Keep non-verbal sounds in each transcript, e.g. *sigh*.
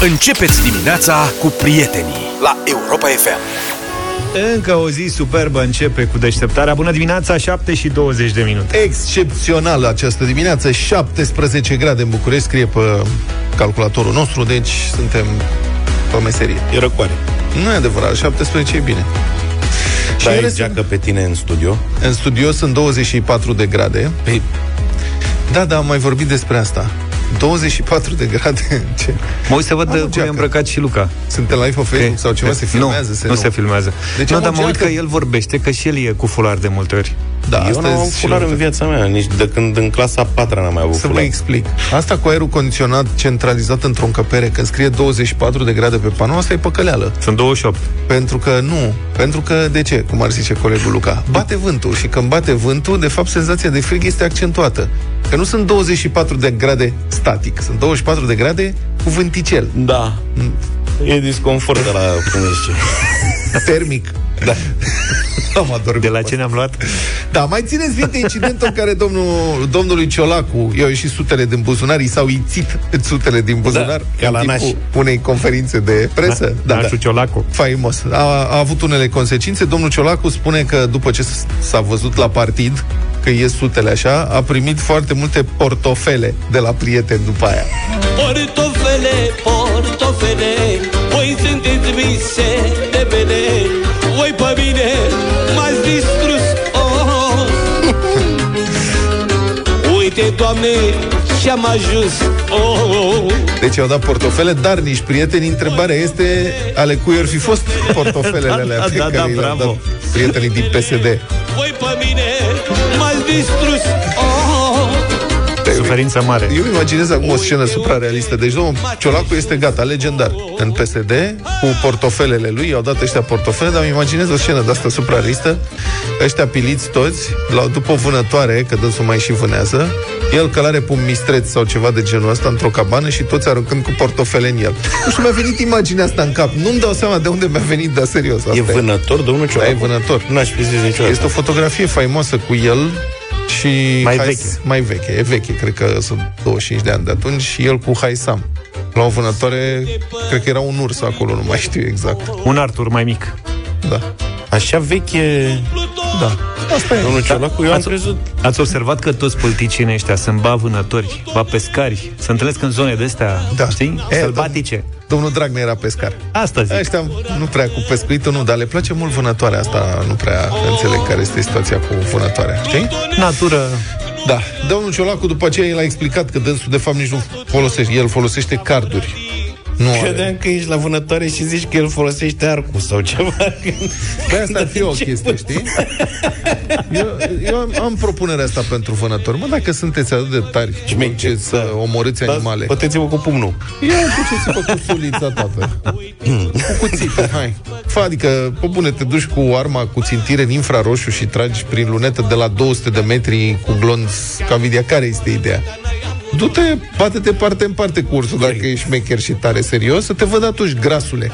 Începeți dimineața cu prietenii la Europa FM. Încă o zi superbă începe cu deșteptarea. Bună dimineața, 7 și 20 de minute. Excepțional această dimineață, 17 grade în București, scrie pe calculatorul nostru, deci suntem pe meserie. E răcoare. Nu e adevărat, 17 e bine. Și în ai rest- geacă pe tine în studio? În studio sunt 24 de grade. Păi, Da, da, am mai vorbit despre asta. 24 de grade. *laughs* Ce? Mă uit să văd Am de o cum geacă. e îmbrăcat și Luca. Suntem live pe Facebook sau ceva? Se filmează? Nu, nu se filmează. Deci nu, am dar o mă uit geacă- că el vorbește, că și el e cu fular de multe ori. Da, eu asta nu am e și fular în următor. viața mea, nici de când în clasa a patra n-am mai avut Să vă fular. explic. Asta cu aerul condiționat centralizat într-o încăpere, când scrie 24 de grade pe panou, asta e păcăleală. Sunt 28. Pentru că nu. Pentru că, de ce? Cum ar zice colegul Luca? Bate vântul și când bate vântul, de fapt, senzația de frig este accentuată. Că nu sunt 24 de grade static, sunt 24 de grade cu vânticel. Da. E disconfort de la cum zice. Termic. Da. *laughs* Am adormit. De la ce ne-am luat? Da, mai țineți minte incidentul în care domnul, domnului Ciolacu i-au ieșit sutele din buzunar, i s-au ițit sutele din buzunar ca la în naș. timpul unei conferințe de presă. Da, Nașu Ciolacu. Faimos. A, a avut unele consecințe. Domnul Ciolacu spune că după ce s- s-a văzut la partid că ies sutele așa, a primit foarte multe portofele de la prieteni după aia. Portofele, portofele Voi sunteți vise de bene Voi pe mine m-ați distrus oh. Uite, Doamne, și-am ajuns oh. Deci i-au dat portofele, dar nici prieteni. Întrebarea este ale cui ar fi fost portofelele alea Da, pe da, care da, i le-au bravo. dat prietenii din PSD. Voi pe mine m-ați distrus oh. Suferință mare. Eu îmi imaginez acum o scenă suprarealistă. Deci domnul Ciolacu este gata, legendar în PSD, cu portofelele lui, i-au dat ăștia portofele, dar îmi imaginez o scenă de asta suprarealistă, ăștia piliți toți, la, după o vânătoare, că dânsul mai și vânează, el călare pe un mistreț sau ceva de genul ăsta într-o cabană și toți aruncând cu portofele în el. Nu știu, mi-a venit imaginea asta în cap. Nu-mi dau seama de unde mi-a venit, dar serios. Asta E vânător, domnul Da, Ciolacu? e vânător. N-aș fi zis niciodată. Este o fotografie faimoasă cu el și... Mai Hai- veche. Mai veche, e veche, cred că sunt 25 de ani de atunci și el cu Haisam. La o vânătoare, cred că era un urs acolo, nu mai știu exact. Un Artur mai mic. Da. Așa veche... Da. Asta e. Domnul Ciolacu, eu am Ați- crezut... Ați observat că toți politicienii ăștia sunt ba vânători, ba pescari, se întâlnesc în zone de astea, Da. știi, E, sălbatice. Domnul Dragnea era pescar. Asta zic. Ăștia nu prea cu pescuitul, nu, dar le place mult vânătoarea asta, nu prea înțeleg care este situația cu vânătoarea, știi? Natură. Da. Domnul Ciolacu după aceea el a explicat că dânsul de fapt nici nu folosește, el folosește carduri. Nu are. Credeam că ești la vânătoare și zici că el folosește arcul sau ceva. Păi asta ar fi o chestie, știi? Eu, eu am, am propunerea asta pentru vânători. Mă, dacă sunteți atât de tari și Șmecher, mergeți să omorâți animale, Băteți-vă cu pumnul. ia duceți-vă cu sulița, tată. Cu cuțitul, hai. Fă, adică, pe bune, te duci cu arma cu țintire în infraroșu și tragi prin lunetă de la 200 de metri cu glonț ca vidia. Care este ideea? Du-te, bate-te parte în parte cu ursul dacă ești șmecher și tare serios, să te văd atunci, grasule.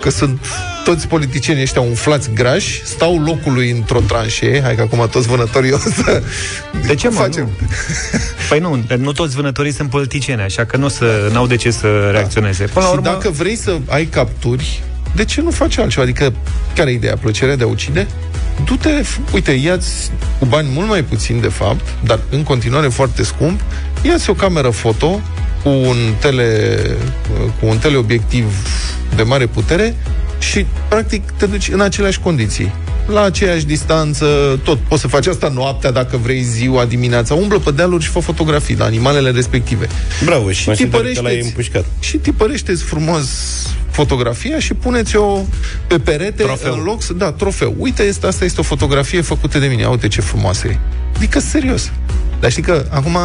Că sunt toți politicienii ăștia umflați grași, stau locului într-o tranșee, hai că acum toți vânătorii o să... De ce, mă, facem? nu? Păi nu, nu toți vânătorii sunt politicieni, așa că nu o să, n-au de ce să reacționeze. Până la și urmă, dacă vrei să ai capturi, de ce nu faci altceva? Adică, care e ideea? Plăcerea de a ucide? Du-te, f- uite, ia-ți cu bani mult mai puțin, de fapt, dar în continuare foarte scump, ia-ți o cameră foto cu un, tele, cu un teleobiectiv de mare putere și, practic, te duci în aceleași condiții. La aceeași distanță, tot. Poți să faci asta noaptea, dacă vrei, ziua, dimineața. Umblă pe dealuri și fă fotografii la animalele respective Bravo, și consider că l-ai tipărește-ți. împușcat. și tipărește frumos fotografia și puneți-o pe perete Trofeu. în loc să... Da, trofeu. Uite, este, asta este o fotografie făcută de mine. Ia Uite ce frumoasă e. Adică, serios. Dar știi că, acum,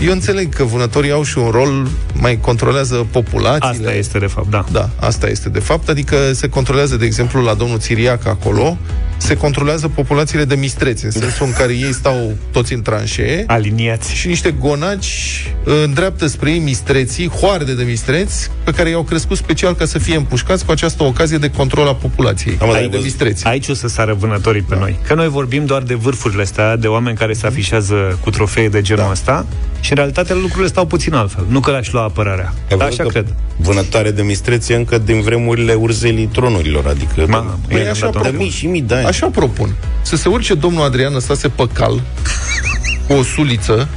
eu înțeleg că vânătorii au și un rol, mai controlează populațiile. asta este de fapt, da. Da, asta este de fapt. Adică se controlează, de exemplu, la domnul Țiriac acolo, se controlează populațiile de mistreți, în sensul în care ei stau toți în tranșee Aliniați. și niște gonaci uh, îndreaptă spre ei mistreții, hoarde de mistreți, pe care i-au crescut special ca să fie împușcați cu această ocazie de control a populației. Am Ai mai de văzut. mistreți. Aici o să sară vânătorii pe noi. Că noi vorbim doar de vârfurile astea, de oameni care se afișează cu trofee de genul Da. ăsta și în realitate lucrurile stau puțin altfel. Nu că le-aș lua apărarea. Ai Dar văzut așa că cred. Vânătoare de mistreție încă din vremurile urzelii tronurilor, adică Ma, Păi e așa adevărat, de propun. mii și mii de ani. Așa propun. Să se urce domnul Adrian Năstase pe cal cu o suliță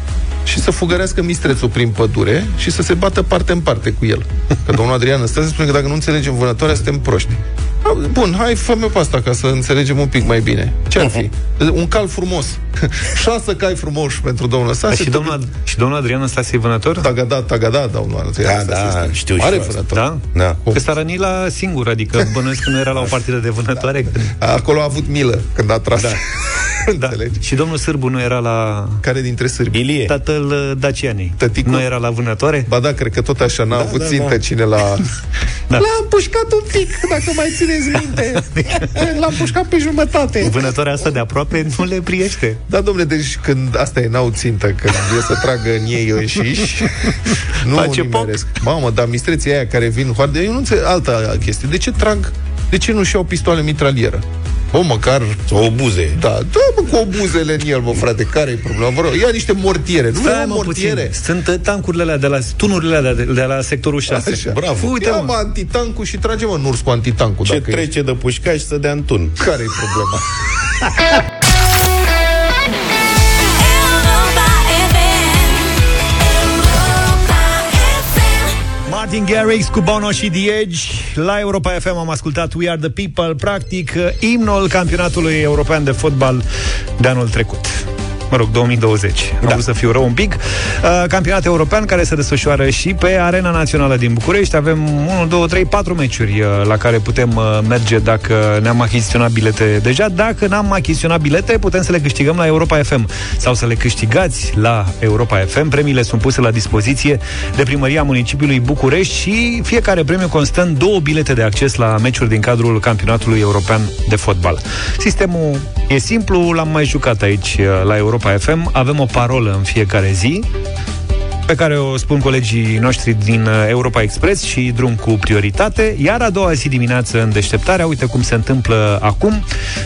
și să fugărească mistrețul prin pădure și să se bată parte în parte cu el. Că domnul Adrian Năstase spune că dacă nu înțelegem vânătoarea, suntem proști. A, Bun, hai, fă-mi pe asta ca să înțelegem un pic mai bine. Ce ar fi? Un cal frumos. *laughs* Șase cai frumoși pentru domnul Dar Năstase. și, domnul, și domnul Adrian Stase e vănător? Tagada, tagada, domnul Adrian Da, Năstase da, este știu și Mare eu asta. vânător. Da? Da. Că s-a rănit la singur, adică bănuiesc că nu era la o partidă de vânătoare. Da. Acolo a avut milă când a tras. Da. *laughs* da. Înțelegi? Și domnul Sârbu nu era la Care dintre sârbi? Ilie. tatăl uh, Dacianei. Tăticul? Nu era la vânătoare? Ba da, cred că tot așa n-a da, avut da, țintă da. cine l-a... *laughs* Da. L-am pușcat un pic, dacă mai țineți minte. L-am pușcat pe jumătate. Vânătoarea asta de aproape nu le priește. Da, domnule, deci când asta e, n-au țintă, când e să tragă în ei înșiși, *laughs* nu Face pop. nimeresc. Mamă, dar mistreții aia care vin hoarde, eu nu înțeleg alta chestie. De ce trag, de ce nu-și iau pistoale mitralieră? Bă, măcar O buze. da, da, mă, cu obuzele în el, mă, frate, care e problema? Vă rog, ia niște mortiere, nu Stai, vreau mă, mortiere. puțin. Sunt uh, tancurile alea de la tunurile alea de, de la sectorul 6. Așa. Bravo. Uite, Ia, mă. mă, antitancul și trage, mă, în urs cu antitancul. Ce dacă trece de pușcaș să dea în tun. E. Care e problema? *laughs* Martin Garrix cu Bono și The Edge La Europa FM am ascultat We Are The People. Practic uh, imnul campionatului european de fotbal De anul trecut Mă rog, 2020. Am Da. vrut să fiu rău un pic. Uh, campionat european care se desfășoară și pe Arena Națională din București. Avem 1, 2, 3, 4 meciuri uh, la care putem uh, merge dacă ne-am achiziționat bilete deja. Dacă n-am achiziționat bilete, putem să le câștigăm la Europa FM sau să le câștigați la Europa FM. Premiile sunt puse la dispoziție de Primăria Municipiului București și fiecare premiu constă în două bilete de acces la meciuri din cadrul campionatului european de fotbal. Sistemul e simplu, l-am mai jucat aici uh, la Europa FM. Avem o parolă în fiecare zi pe care o spun colegii noștri din uh, Europa Express și drum cu prioritate, iar a doua zi dimineață în deșteptarea, uite cum se întâmplă acum,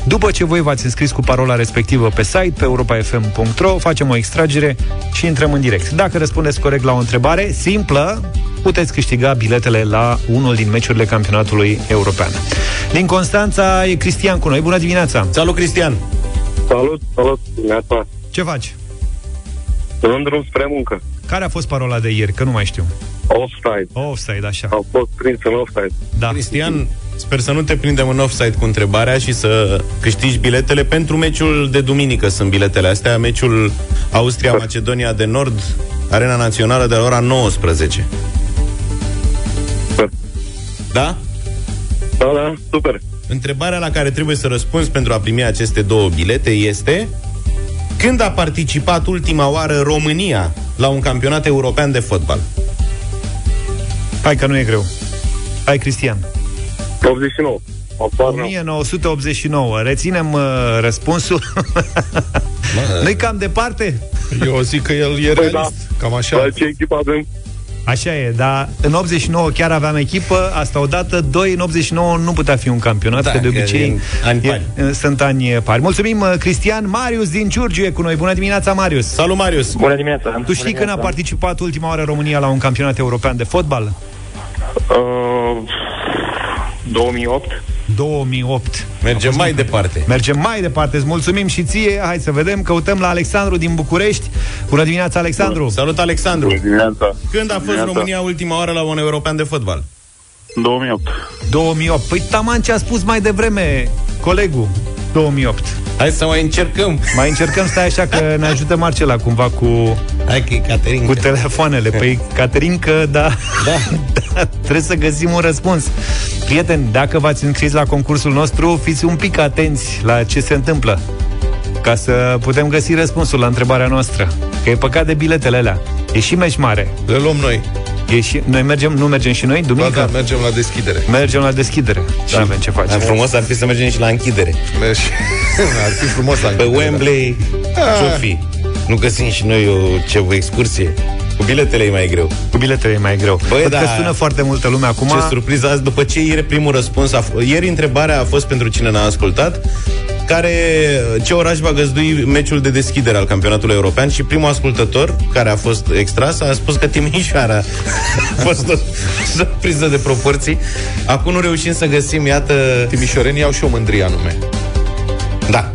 după ce voi v-ați înscris cu parola respectivă pe site, pe europafm.ro, facem o extragere și intrăm în direct. Dacă răspundeți corect la o întrebare simplă, puteți câștiga biletele la unul din meciurile campionatului european. Din Constanța e Cristian cu noi. Bună dimineața! Salut, Cristian! Salut, salut, dimineața. Ce faci? În drum spre muncă. Care a fost parola de ieri? Că nu mai știu. Offside. Offside, așa. Am fost prins în offside. Da. Cristian, sper să nu te prindem în offside cu întrebarea și să câștigi biletele pentru meciul de duminică. Sunt biletele astea, meciul Austria-Macedonia de Nord, Arena Națională de la ora 19. Super. Da? Da, da, super. Întrebarea la care trebuie să răspunzi pentru a primi aceste două bilete este când a participat ultima oară România la un campionat european de fotbal? Hai că nu e greu. Hai, Cristian. 89. Apar, nu. 1989. Reținem uh, răspunsul. *laughs* Nu-i cam departe? Eu zic că el e Păi realist. da. Cam așa. Dar ce echipă avem? Așa e, dar în 89 chiar aveam echipă, asta odată, doi în 89 nu putea fi un campionat, Da, că de că obicei e ani pari. e, sunt ani pari. Mulțumim, uh, Cristian. Marius din Giurgiu e cu noi. Bună dimineața, Marius. Salut, Marius! Bună dimineața! Tu știi când a participat ultima oară România la un campionat european de fotbal? Uh, 2008. 2008. Mergem mai departe. Mergem mai departe, îți mulțumim și ție. Hai să vedem, căutăm la Alexandru din București. Bună dimineața, Alexandru. Salut, Alexandru! Dimineața. Când a fost Dimineața. România ultima oară la un european de fotbal? 2008. 2008. Păi taman ce a spus mai devreme colegul. 2008. Hai să mai încercăm. Mai încercăm, stai așa că ne ajută Marcela cumva cu, Hai că e Caterin. cu telefoanele. Păi, Caterinca, da, Da. *laughs* da, trebuie să găsim un răspuns. Prieteni, dacă v-ați înscris la concursul nostru, fiți un pic atenți la ce se întâmplă. Ca să putem găsi răspunsul la întrebarea noastră. Că e păcat de biletele alea. E și meci mare. Le luăm noi. E și, noi mergem, nu mergem și noi, Da, duminică? da, mergem la deschidere. Mergem la deschidere. Da, avem ce Dar facem. frumos ar fi să mergem și la închidere. Mergi. *laughs* Ar fi frumos la Pe închidere, Wembley, ce fi? Nu găsim și noi o, ce, o excursie? Cu biletele e mai greu. Cu biletele e mai greu. Băi, Văd da. că sună foarte multă lume acum. Ce surpriză azi, după ce ieri primul răspuns a f- Ieri întrebarea a fost pentru cine n-a ascultat care, ce oraș va găzdui meciul de deschidere al campionatului european și primul ascultător care a fost extras a spus că Timișoara a fost o surpriză de proporții. Acum nu reușim să găsim, iată... Timișorenii au și o mândrie anume. Da,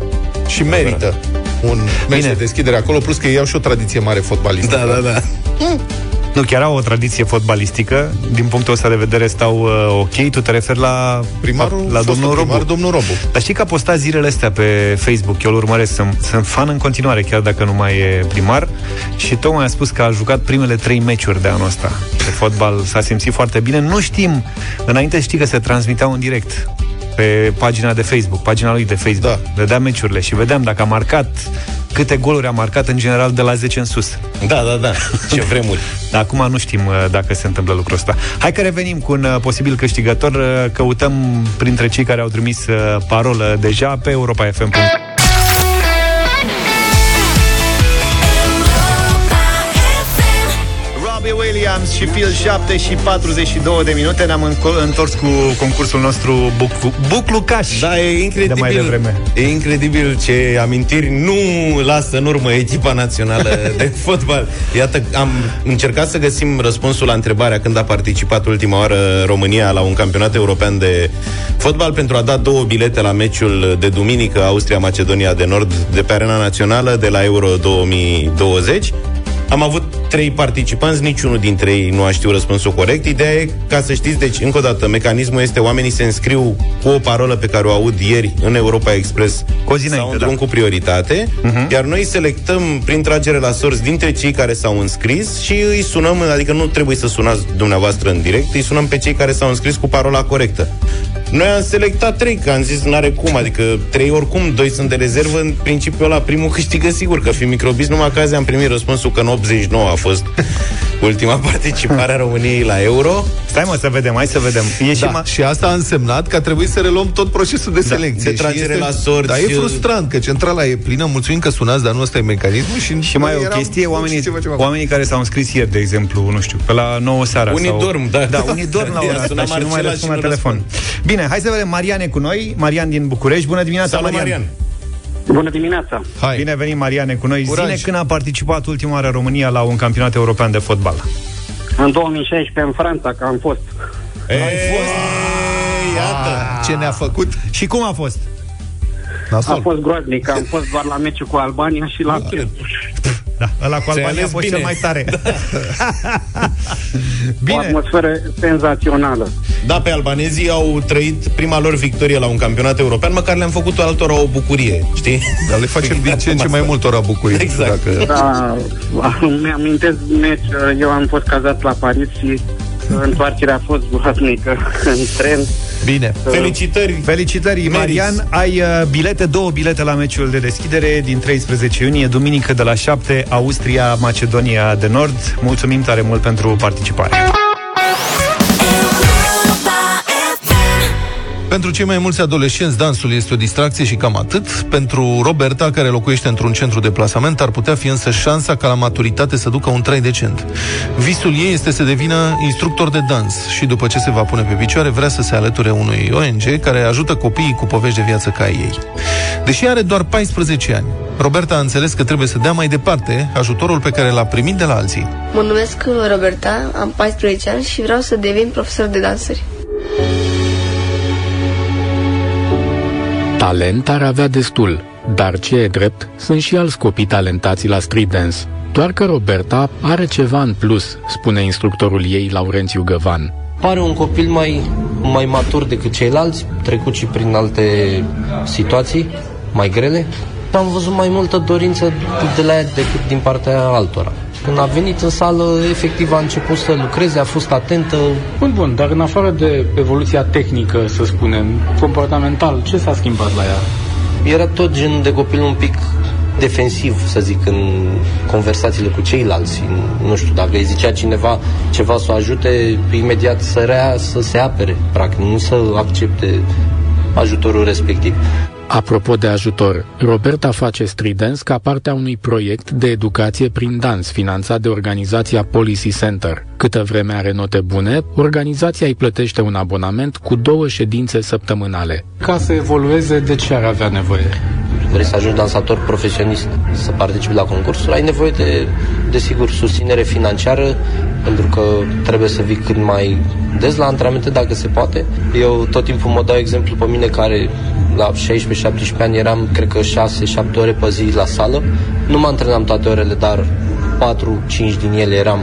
Și merită un meci Bine. de deschidere acolo, plus că ei au și o tradiție mare fotbalistică. da, da, da. Nu, chiar au o tradiție fotbalistică. Din punctul ăsta de vedere stau uh, ok. Tu te referi la, Primarul, la fostul domnul primar, Robu. domnul Robu. Dar știi că a postat zilele astea pe Facebook, eu îl urmăresc, sunt, sunt fan în continuare, chiar dacă nu mai e primar, și tocmai a spus că a jucat primele trei meciuri de anul ăsta de fotbal, s-a simțit foarte bine. Nu știm, înainte știi că se transmiteau în direct pe pagina de Facebook, pagina lui de Facebook, Da. vedea meciurile și vedeam dacă a marcat, câte goluri a marcat în general de la 10 în sus. Da, da, da. *laughs* Ce vremuri. Dar acum nu știm uh, dacă se întâmplă lucrul ăsta. Hai că revenim cu un uh, posibil câștigător. Uh, Căutăm printre cei care au trimis uh, parolă deja pe europa.fm. Robbie Williams și Phil 7 și 42 de minute Ne-am înco- întors cu concursul nostru Buc, Buc Lucaș Da, e incredibil. De mai devreme. E incredibil ce amintiri nu lasă în urmă echipa națională *laughs* de fotbal. Iată, am încercat să găsim răspunsul la întrebarea când a participat ultima oară România la un campionat european de fotbal pentru a da două bilete la meciul de duminică Austria-Macedonia de Nord de pe arena națională de la Euro 2020. Am avut trei participanți, niciunul dintre ei nu a știut răspunsul corect. Ideea e, ca să știți, deci, încă o dată, mecanismul este oamenii se înscriu cu o parolă pe care o aud ieri în Europa Express Cu o zi sau înainte, un drum da. cu prioritate, uh-huh. iar noi selectăm prin tragere la sorți dintre cei care s-au înscris și îi sunăm, adică nu trebuie să sunați dumneavoastră în direct, îi sunăm pe cei care s-au înscris cu parola corectă. Noi am selectat trei, că am zis n-are cum, adică trei oricum, doi sunt de rezervă, în principiu la primul câștigă sigur, că fi microbist, numai că azi am primit răspunsul că în 89 a fost *laughs* ultima participare a României la Euro. Stai mă să vedem, hai să vedem e și Da, ma- și asta a însemnat că a trebuit să reluăm tot procesul de selecție. de tragere Și la sorți. Da, e frustrant că centrala e plină, mulțumim că sunați, dar nu ăsta e mecanismul. Și, Și mai e noi o eram- chestie, nu oamenii, știu ce facem acum. oamenii care s-au înscris ieri, de exemplu, nu știu, pe la 9 seara. Unii sau... dorm, da. Da, unii dorm la I-a ora asta sunat și nu mai Marcela răspund și la nu telefon. Bine, hai să vedem Marian e cu noi, Marian din București. Bună dimineața, Salut, Marian. Marian! Bună dimineața! Hai. Bine venit, Mariane, cu noi. Curaj. Zine când a participat ultima oară România la un campionat european de fotbal. În 2016 în Franța, că am fost. Ei, iată! Ce ne-a făcut? Și cum a fost? A Nasol. fost groaznic, am fost doar la meciul cu Albania și la Da, ăla cu Ți-ai Albania a ales fost bine. cel mai tare. *laughs* o Bine, atmosferă senzațională. Da, pe albanezii au trăit prima lor victorie la un campionat european, măcar le-am făcut altora o bucurie, știi? Dar le facem *laughs* din ce în ce mai mult ora bucurie. Exact. Dacă... Da, mi-amintesc meci, eu am fost cazat la Paris și întoarcerea a fost groaznică în tren. Bine. Felicitări! Felicitări, Meriți. Marian. Ai uh, bilete, două bilete la meciul de deschidere din 13 iunie, duminică de la 7, Austria, Macedonia de Nord. Mulțumim tare mult pentru participare. Pentru cei mai mulți adolescenți, dansul este o distracție și cam atât. Pentru Roberta, care locuiește într-un centru de plasament, ar putea fi însă șansa ca la maturitate să ducă un trai decent. Visul ei este să devină instructor de dans și după ce se va pune pe picioare, vrea să se alăture unui ONG care ajută copiii cu povești de viață ca ei. Deși are doar 14 ani, Roberta a înțeles că trebuie să dea mai departe ajutorul pe care l-a primit de la alții. Mă numesc Roberta, am 14 ani și vreau să devin profesor de dansări. Talent ar avea destul, dar ce e drept, sunt și alți copii talentați la street dance. Doar că Roberta are ceva în plus, spune instructorul ei, Laurențiu Găvan. Pare un copil mai, mai matur decât ceilalți, trecut și prin alte situații mai grele. Am văzut mai multă dorință de la ea decât din partea altora. Când a venit în sală, efectiv a început să lucreze, a fost atentă. Bun, bun, dar în afară de evoluția tehnică, să spunem, comportamental, ce s-a schimbat la ea? Era tot genul de copil un pic defensiv, să zic, în conversațiile cu ceilalți. Nu știu, dacă îi zicea cineva ceva să o ajute, imediat să rea, să se apere, practic, nu să accepte ajutorul respectiv. Apropo de ajutor, Roberta face Stridens ca parte a unui proiect de educație prin dans finanțat de organizația Policy Center. Câtă vreme are note bune, organizația îi plătește un abonament cu două ședințe săptămânale. Ca să evolueze, de ce ar avea nevoie? Vrei să ajungi dansator profesionist, să participi la concursuri, ai nevoie de, desigur, susținere financiară, pentru că trebuie să vii cât mai des la antrenamente, dacă se poate. Eu tot timpul mă dau exemplu pe mine care la 16-17 ani eram, cred că 6-7 ore pe zi la sală. Nu mă antrenam toate orele, dar 4-5 din ele eram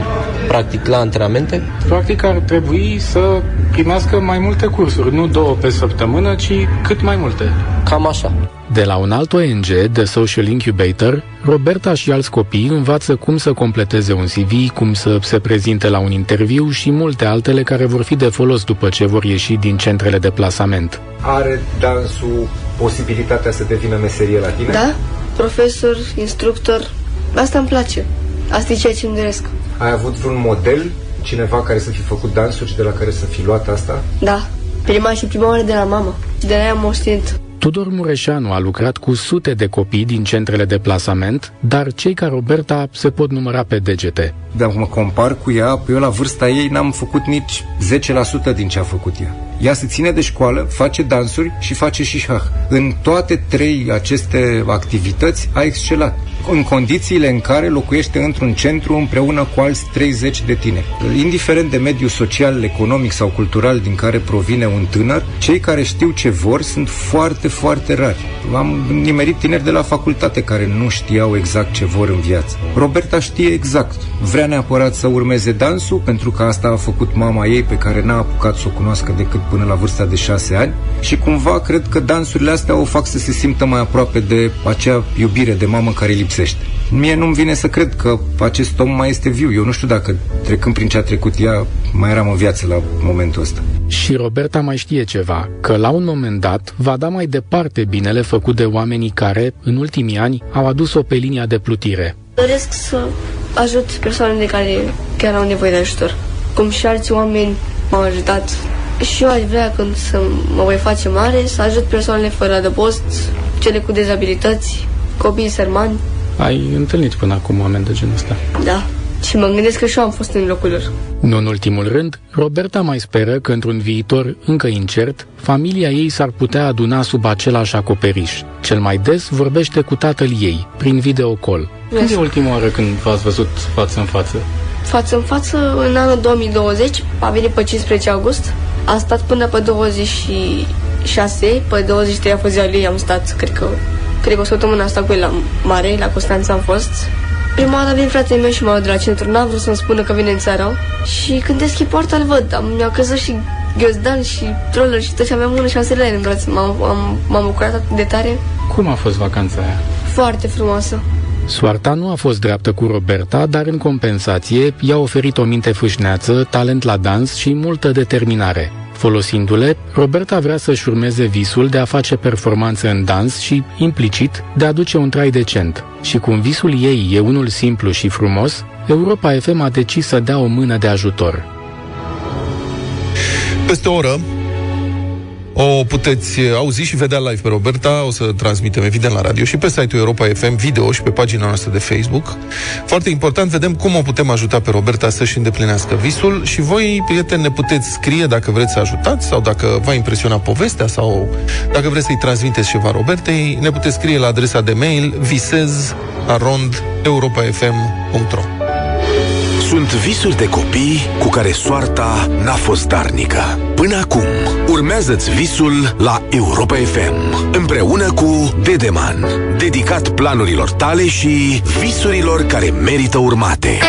practic la antrenamente. Practic ar trebui să primească mai multe cursuri, nu două pe săptămână, ci cât mai multe. Cam așa. De la un alt ONG, The Social Incubator, Roberta și alți copii învață cum să completeze un CV, cum să se prezinte la un interviu și multe altele care vor fi de folos după ce vor ieși din centrele de plasament. Are dansul posibilitatea să devină meserie la tine? Da, profesor, instructor, asta îmi place. Asta e ceea ce îmi doresc. Ai avut vreun model, cineva care să fi făcut dansuri și de la care să fi luat asta? Da, prima și prima oară de la mama. De la ea am moștenit. Tudor Mureșanu a lucrat cu sute de copii din centrele de plasament, dar cei ca Roberta se pot număra pe degete. Dacă mă compar cu ea, eu la vârsta ei n-am făcut nici 10% din ce a făcut ea. Ea se ține de școală, face dansuri și face și șah. În toate trei aceste activități a excelat în condițiile în care locuiește într-un centru împreună cu alți 30 de tineri. Indiferent de mediul social, economic sau cultural din care provine un tânăr, cei care știu ce vor sunt foarte, foarte rari. Am nimerit tineri de la facultate care nu știau exact ce vor în viață. Roberta știe exact. Vrea neapărat să urmeze dansul, pentru că asta a făcut mama ei, pe care n-a apucat să o cunoască decât până la vârsta de șase ani. Și cumva cred că dansurile astea o fac să se simtă mai aproape de acea iubire de mamă care îi lipsește. Mie nu-mi vine să cred că acest om mai este viu. Eu nu știu dacă trecând prin ce a trecut ea, mai eram în viață la momentul ăsta. Și Roberta mai știe ceva, că la un moment dat va da mai departe binele făcut de oamenii care, în ultimii ani, au adus-o pe linia de plutire. Doresc să ajut persoanele care chiar au nevoie de ajutor. Cum și alți oameni m-au ajutat. Și eu aș vrea când să mă voi face mare să ajut persoanele fără adăpost, cele cu dezabilități, copiii sărmani. Ai întâlnit până acum oameni de genul ăsta. Da. Și mă gândesc că și eu am fost în locul lor. Nu în ultimul rând, Roberta mai speră că într-un viitor încă incert, familia ei s-ar putea aduna sub același acoperiș. Cel mai des vorbește cu tatăl ei, prin videocall. Când e ultima oară când v-ați văzut față în față? Față în față, în anul 2020, a venit pe 15 august, a stat până pe 26, pe 23 a fost ziua lui, am stat, cred că, cred că o săptămână asta cu el la mare, la Constanța am fost. Prima oară vine fratele meu și m-a luat de la centru, n-a vrut să-mi spună că vine în țară și când deschid poarta îl văd, am, mi-a căzut și ghiozdan și troller și tot și aveam unul și șansele în brațe, m-am, am, m-am bucurat atât de tare, Cum a fost vacanța aia? foarte frumoasă. Soarta nu a fost dreaptă cu Roberta, dar în compensație i-a oferit o minte fâșneață, talent la dans și multă determinare. Folosindu-le, Roberta vrea să-și urmeze visul de a face performanță în dans și, implicit, de a duce un trai decent. Și cum visul ei e unul simplu și frumos, Europa FM a decis să dea o mână de ajutor. Peste o oră o puteți auzi și vedea live pe Roberta, o să transmitem evident la radio și pe site-ul Europa FM video și pe pagina noastră de Facebook. Foarte important, vedem cum o putem ajuta pe Roberta să-și îndeplinească visul și voi, prieteni, ne puteți scrie dacă vreți să ajutați sau dacă v-a impresionat povestea sau dacă vreți să-i transmiteți ceva Robertei, ne puteți scrie la adresa de mail visez.europafm.ro Sunt visuri de copii cu care soarta n-a fost darnică. Până acum, urmează-ți visul la Europa FM, împreună cu Dedeman, dedicat planurilor tale și visurilor care merită urmate.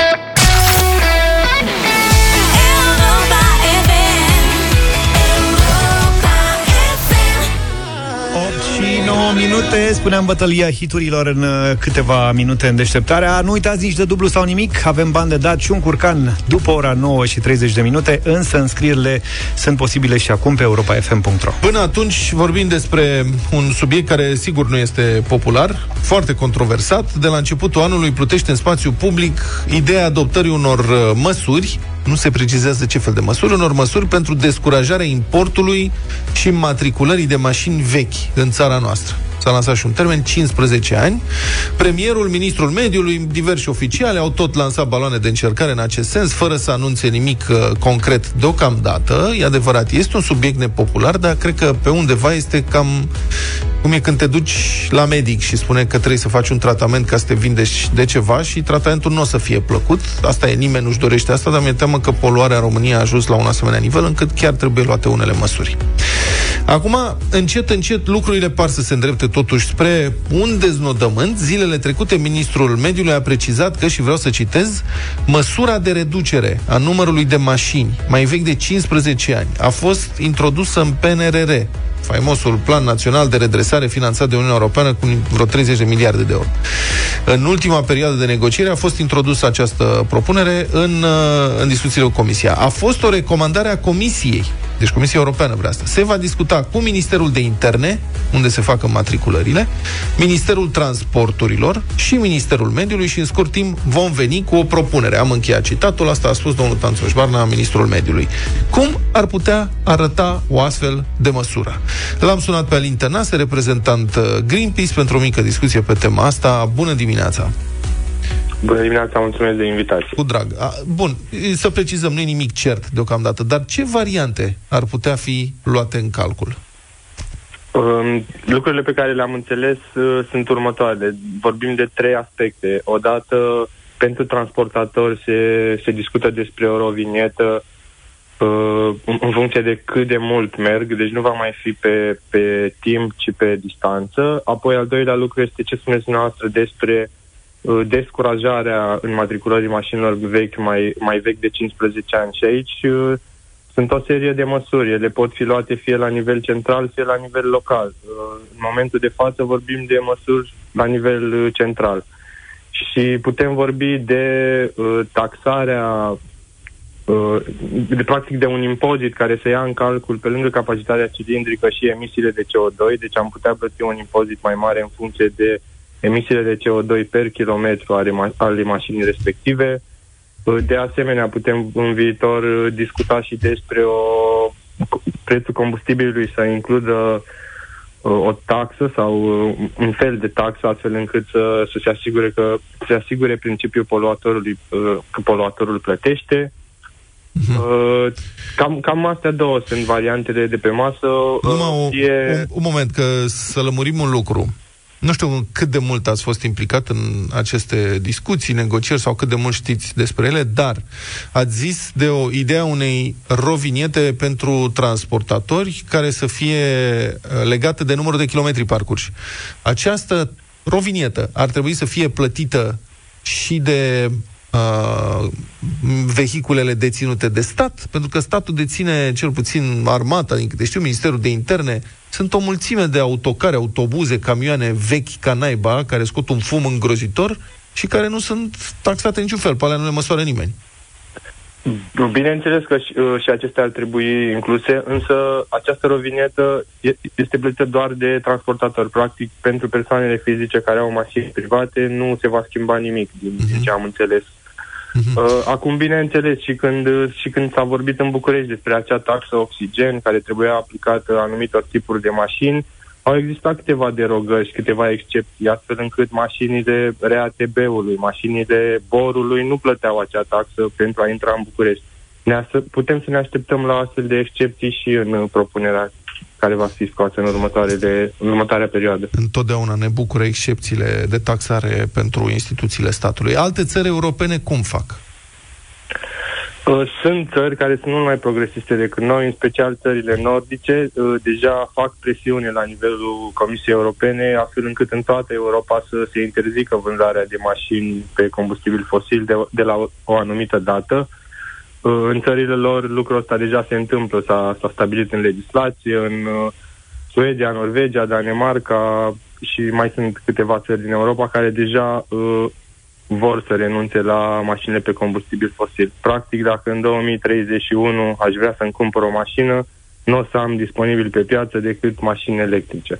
Minute minute, spuneam bătălia hiturilor în uh, câteva minute în deșteptarea. Nu uitați nici de dublu sau nimic, avem bani de dat și un curcan după ora 9 și 30 de minute, însă înscrierile sunt posibile și acum pe europa.fm.ro. Până atunci vorbim despre un subiect care sigur nu este popular, foarte controversat. De la începutul anului plutește în spațiu public ideea adoptării unor uh, măsuri nu se precizează ce fel de măsuri, unor măsuri pentru descurajarea importului și matriculării de mașini vechi în țara noastră. S-a lansat și un termen, 15 ani. Premierul, ministrul mediului, diversi oficiali au tot lansat baloane de încercare în acest sens, fără să anunțe nimic uh, concret deocamdată. E adevărat, este un subiect nepopular, dar cred că pe undeva este cam cum e când te duci la medic și spune că trebuie să faci un tratament ca să te vindești de ceva și tratamentul nu o să fie plăcut. Asta e, nimeni nu-și dorește asta, dar mi-e teamă că poluarea în România a ajuns la un asemenea nivel încât chiar trebuie luate unele măsuri. Acum, încet, încet, lucrurile par să se îndrepte totuși spre un deznodământ. Zilele trecute, ministrul mediului a precizat că, și vreau să citez, măsura de reducere a numărului de mașini mai vechi de 15 ani a fost introdusă în PNRR, faimosul Plan Național de Redresare finanțat de Uniunea Europeană cu vreo 30 de miliarde de euro. În ultima perioadă de negociere a fost introdusă această propunere în, în discuțiile cu Comisia. A fost o recomandare a Comisiei deci Comisia Europeană vrea asta. Se va discuta cu Ministerul de Interne, unde se facă matriculările, Ministerul Transporturilor și Ministerul Mediului și în scurt timp vom veni cu o propunere. Am încheiat citatul, asta a spus domnul Tanțoș Barna, Ministrul Mediului. Cum ar putea arăta o astfel de măsură? L-am sunat pe Alin Tănase, reprezentant uh, Greenpeace, pentru o mică discuție pe tema asta. Bună dimineața! Bună dimineața, mulțumesc de invitație. Cu drag. A, bun, să precizăm, nu e nimic cert deocamdată, dar ce variante ar putea fi luate în calcul? Um, lucrurile pe care le-am înțeles uh, sunt următoarele. Vorbim de trei aspecte. Odată, pentru transportatori se, se discută despre o rovinietă uh, în funcție de cât de mult merg, deci nu va mai fi pe, pe timp, ci pe distanță. Apoi, al doilea lucru este ce spuneți dumneavoastră despre Uh, descurajarea înmatriculării mașinilor vechi mai, mai vechi de 15 ani. Și aici uh, sunt o serie de măsuri. Ele pot fi luate fie la nivel central, fie la nivel local. Uh, în momentul de față vorbim de măsuri la nivel central. Și putem vorbi de taxarea de practic de un impozit care se ia în calcul pe lângă capacitatea cilindrică și emisiile de CO2, deci am putea plăti un impozit mai mare în funcție de emisiile de CO2 per kilometru ale, ma- ale mașinii respective. De asemenea, putem în viitor uh, discuta și despre o prețul combustibilului să includă uh, o taxă sau uh, un fel de taxă astfel încât să, să se asigure că se asigure principiul poluatorului că poluatorul plătește. Uh, cam, cam astea două sunt variantele de pe masă. Numai uh, e... un, un moment, că să lămurim un lucru. Nu știu cât de mult ați fost implicat în aceste discuții, negocieri sau cât de mult știți despre ele, dar ați zis de o idee unei roviniete pentru transportatori care să fie uh, legată de numărul de kilometri parcurși. Această rovinietă ar trebui să fie plătită și de uh, vehiculele deținute de stat, pentru că statul deține cel puțin armata, din câte știu, Ministerul de Interne, sunt o mulțime de autocare, autobuze, camioane vechi ca naiba, care scot un fum îngrozitor și care nu sunt taxate niciun fel, pe alea nu le măsoară nimeni. Bineînțeles că și, uh, și acestea ar trebui incluse, însă această rovinietă este plătită doar de transportator. Practic, pentru persoanele fizice care au mașini private nu se va schimba nimic, din, uh-huh. din ce am înțeles. Uh-huh. Acum, bineînțeles, și când, și când s-a vorbit în București despre acea taxă oxigen care trebuia aplicată anumitor tipuri de mașini, au existat câteva derogări, câteva excepții, astfel încât mașinile RATB-ului, mașinile borului nu plăteau acea taxă pentru a intra în București. Ne putem să ne așteptăm la astfel de excepții și în propunerea care va fi scoasă în, următoarele, în următoarea perioadă. Întotdeauna ne bucură excepțiile de taxare pentru instituțiile statului. Alte țări europene cum fac? Uh, sunt țări care sunt mult mai progresiste decât noi, în special țările nordice. Uh, deja fac presiune la nivelul Comisiei Europene, astfel încât în toată Europa să se interzică vânzarea de mașini pe combustibil fosil de, de la o anumită dată. În țările lor lucrul ăsta deja se întâmplă, s-a, s-a stabilit în legislație, în uh, Suedia, Norvegia, Danemarca, și mai sunt câteva țări din Europa care deja uh, vor să renunțe la mașinile pe combustibil fosil. Practic, dacă în 2031 aș vrea să-mi cumpăr o mașină, nu o să am disponibil pe piață decât mașini electrice.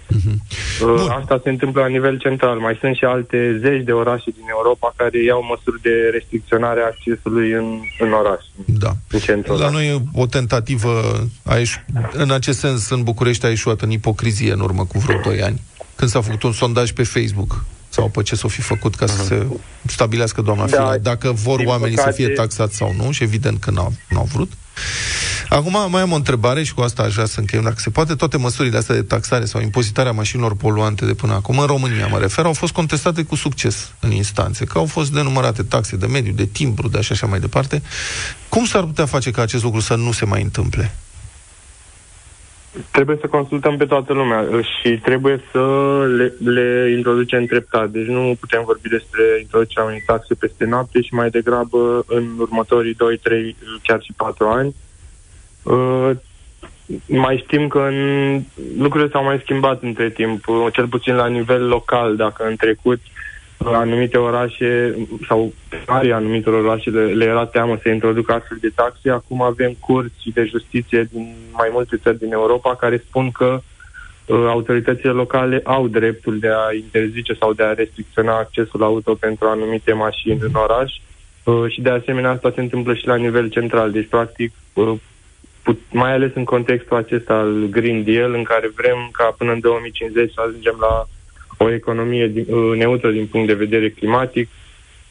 Uh, Asta se întâmplă la nivel central. Mai sunt și alte zeci de orașe din Europa care iau măsuri de restricționare a accesului în, în oraș. Da. În centrul La oraș. noi o tentativă a ieș- în acest sens în București a ieșuat în ipocrizie în urmă cu vreo 2 ani, când s-a făcut un sondaj pe Facebook sau pe ce s-o fi făcut ca să se stabilească doamna Da, Fila, dacă vor din oamenii păcate- să fie taxați sau nu și evident că n-au, n-au vrut. Acum mai am o întrebare și cu asta aș vrea să încheiem. Dacă se poate, toate măsurile astea de taxare sau impozitarea mașinilor poluante de până acum, în România mă refer, au fost contestate cu succes în instanțe, că au fost denumărate taxe de mediu, de timbru, de așa și așa mai departe. Cum s-ar putea face ca acest lucru să nu se mai întâmple? Trebuie să consultăm pe toată lumea uh, și trebuie să le, le introducem treptat. Deci nu putem vorbi despre introducerea unei taxe peste noapte și mai degrabă în următorii 2, 3, chiar și 4 ani. Uh, mai știm că în, lucrurile s-au mai schimbat între timp, uh, cel puțin la nivel local, dacă în trecut uh, anumite orașe sau primarii anumitor orașe le, le era teamă să introducă astfel de taxe, acum avem curți de justiție din mai multe țări din Europa care spun că uh, autoritățile locale au dreptul de a interzice sau de a restricționa accesul auto pentru anumite mașini în oraș uh, și de asemenea asta se întâmplă și la nivel central. Deci, practic, uh, put- mai ales în contextul acesta al Green Deal, în care vrem ca până în 2050 să ajungem la o economie din, uh, neutră din punct de vedere climatic.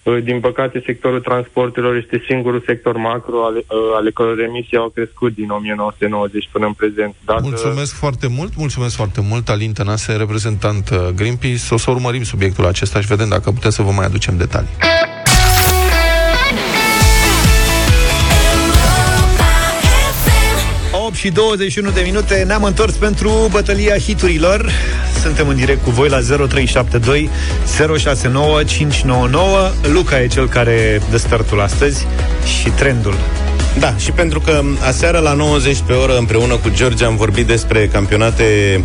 Uh, Din păcate, sectorul transporturilor este singurul sector macro ale, uh, ale căror emisii au crescut din 1990 până în prezent. Dacă... Mulțumesc foarte mult, mulțumesc foarte mult, Alin Tănase, reprezentant uh, Greenpeace. O să urmărim subiectul acesta și vedem dacă putem să vă mai aducem detalii. Și 21 de minute. Ne-am întors pentru bătălia hiturilor. Suntem în direct cu voi la 0372 069 599 Luca e cel care dă startul astăzi Și trendul. Da, și pentru că aseară la 90 pe oră împreună cu George am vorbit despre campionate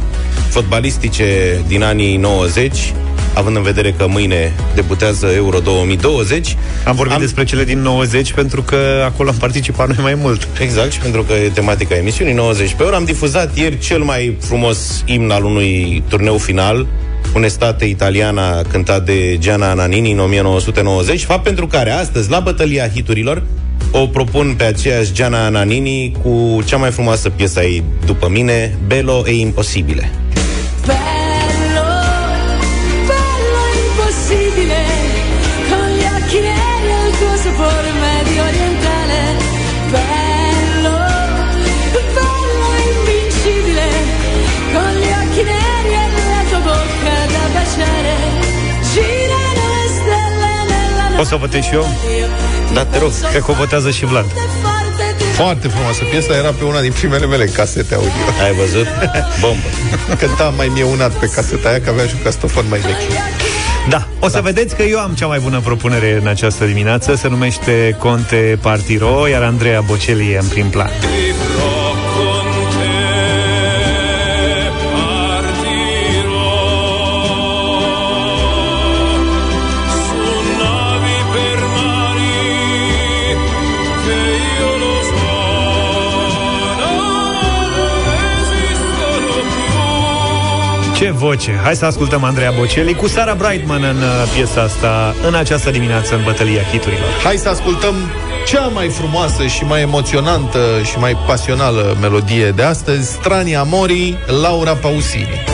fotbalistice din anii 90, având în vedere că mâine debutează Euro 2020. Am vorbit am... despre cele din 90 pentru că acolo am participat noi mai mult. Exact, și pentru că e tematica emisiunii 90 pe oră. Am difuzat ieri cel mai frumos imn al unui turneu final, Unestate Italiana cântat de Gianna Nannini în 1990, fapt pentru care astăzi, la bătălia hiturilor, o propun pe aceeași Gianna Nannini cu cea mai frumoasă piesă ei după mine, Bello e Imposibile. Bello, O să votez și eu? Da, te rog. Cred că o votează și Vlad. Foarte frumoasă piesa, era pe una din primele mele casete audio. Ai văzut? Bombă. Cântam mai mieunat pe caseta aia, că avea și un castofon mai vechi. Da, o să da. vedeți că eu am cea mai bună propunere în această dimineață Se numește Conte Partiro Iar Andreea Bocelli e în prim plan Ce voce! Hai să ascultăm Andreea Bocelli cu Sara Brightman în uh, piesa asta în această dimineață în bătălia hiturilor. Hai să ascultăm cea mai frumoasă și mai emoționantă și mai pasională melodie de astăzi, Strani Amori, Laura Pausini.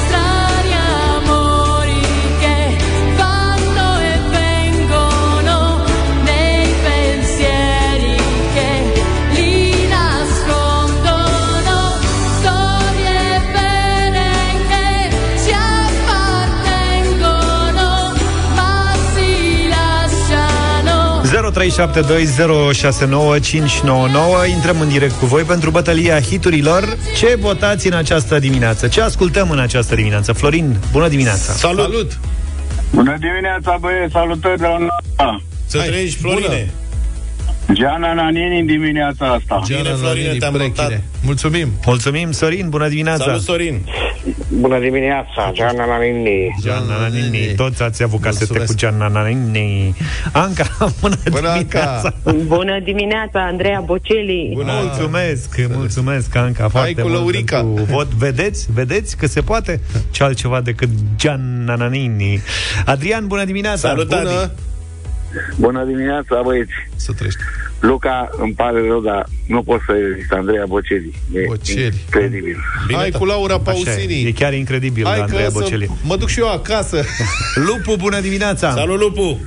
0372069599 Intrăm în direct cu voi pentru bătălia hiturilor Ce votați în această dimineață? Ce ascultăm în această dimineață? Florin, bună dimineața! Salut! Salut. Bună dimineața, băieți, salutări de la Nova. Să trăiești, Florine! Giana Nanini în dimineața asta. Giana Bine, Florine, Nannini, te-am prechine. notat. Mulțumim! Mulțumim, Sorin, bună dimineața! Salut, Sorin! Bună dimineața, Gianna Nanini. Gianna Nanini. Toți ați avut casete cu Gianna Nanini. Anca, *laughs* bună, Bună, dimineața. Bună dimineața, Andreea Bocelli. Bună. Mulțumesc, mulțumesc, Anca, foarte cu mult Lăurica. pentru Vot. Vedeți? Vedeți că se poate? Ce altceva decât Gianna Nanini. Adrian, bună dimineața. Salut, bună. Adi. Bună dimineața, băieți. Să trăiești. Luca, îmi pare rău, dar nu pot să rezist Andreea Bocelli. E Bocelli. incredibil. Bine, Hai cu Laura Așa Pausini. e, e chiar incredibil, Hai Andreea că Bocelli. Să mă duc și eu acasă. *laughs* Lupu, bună dimineața. Salut, Lupu!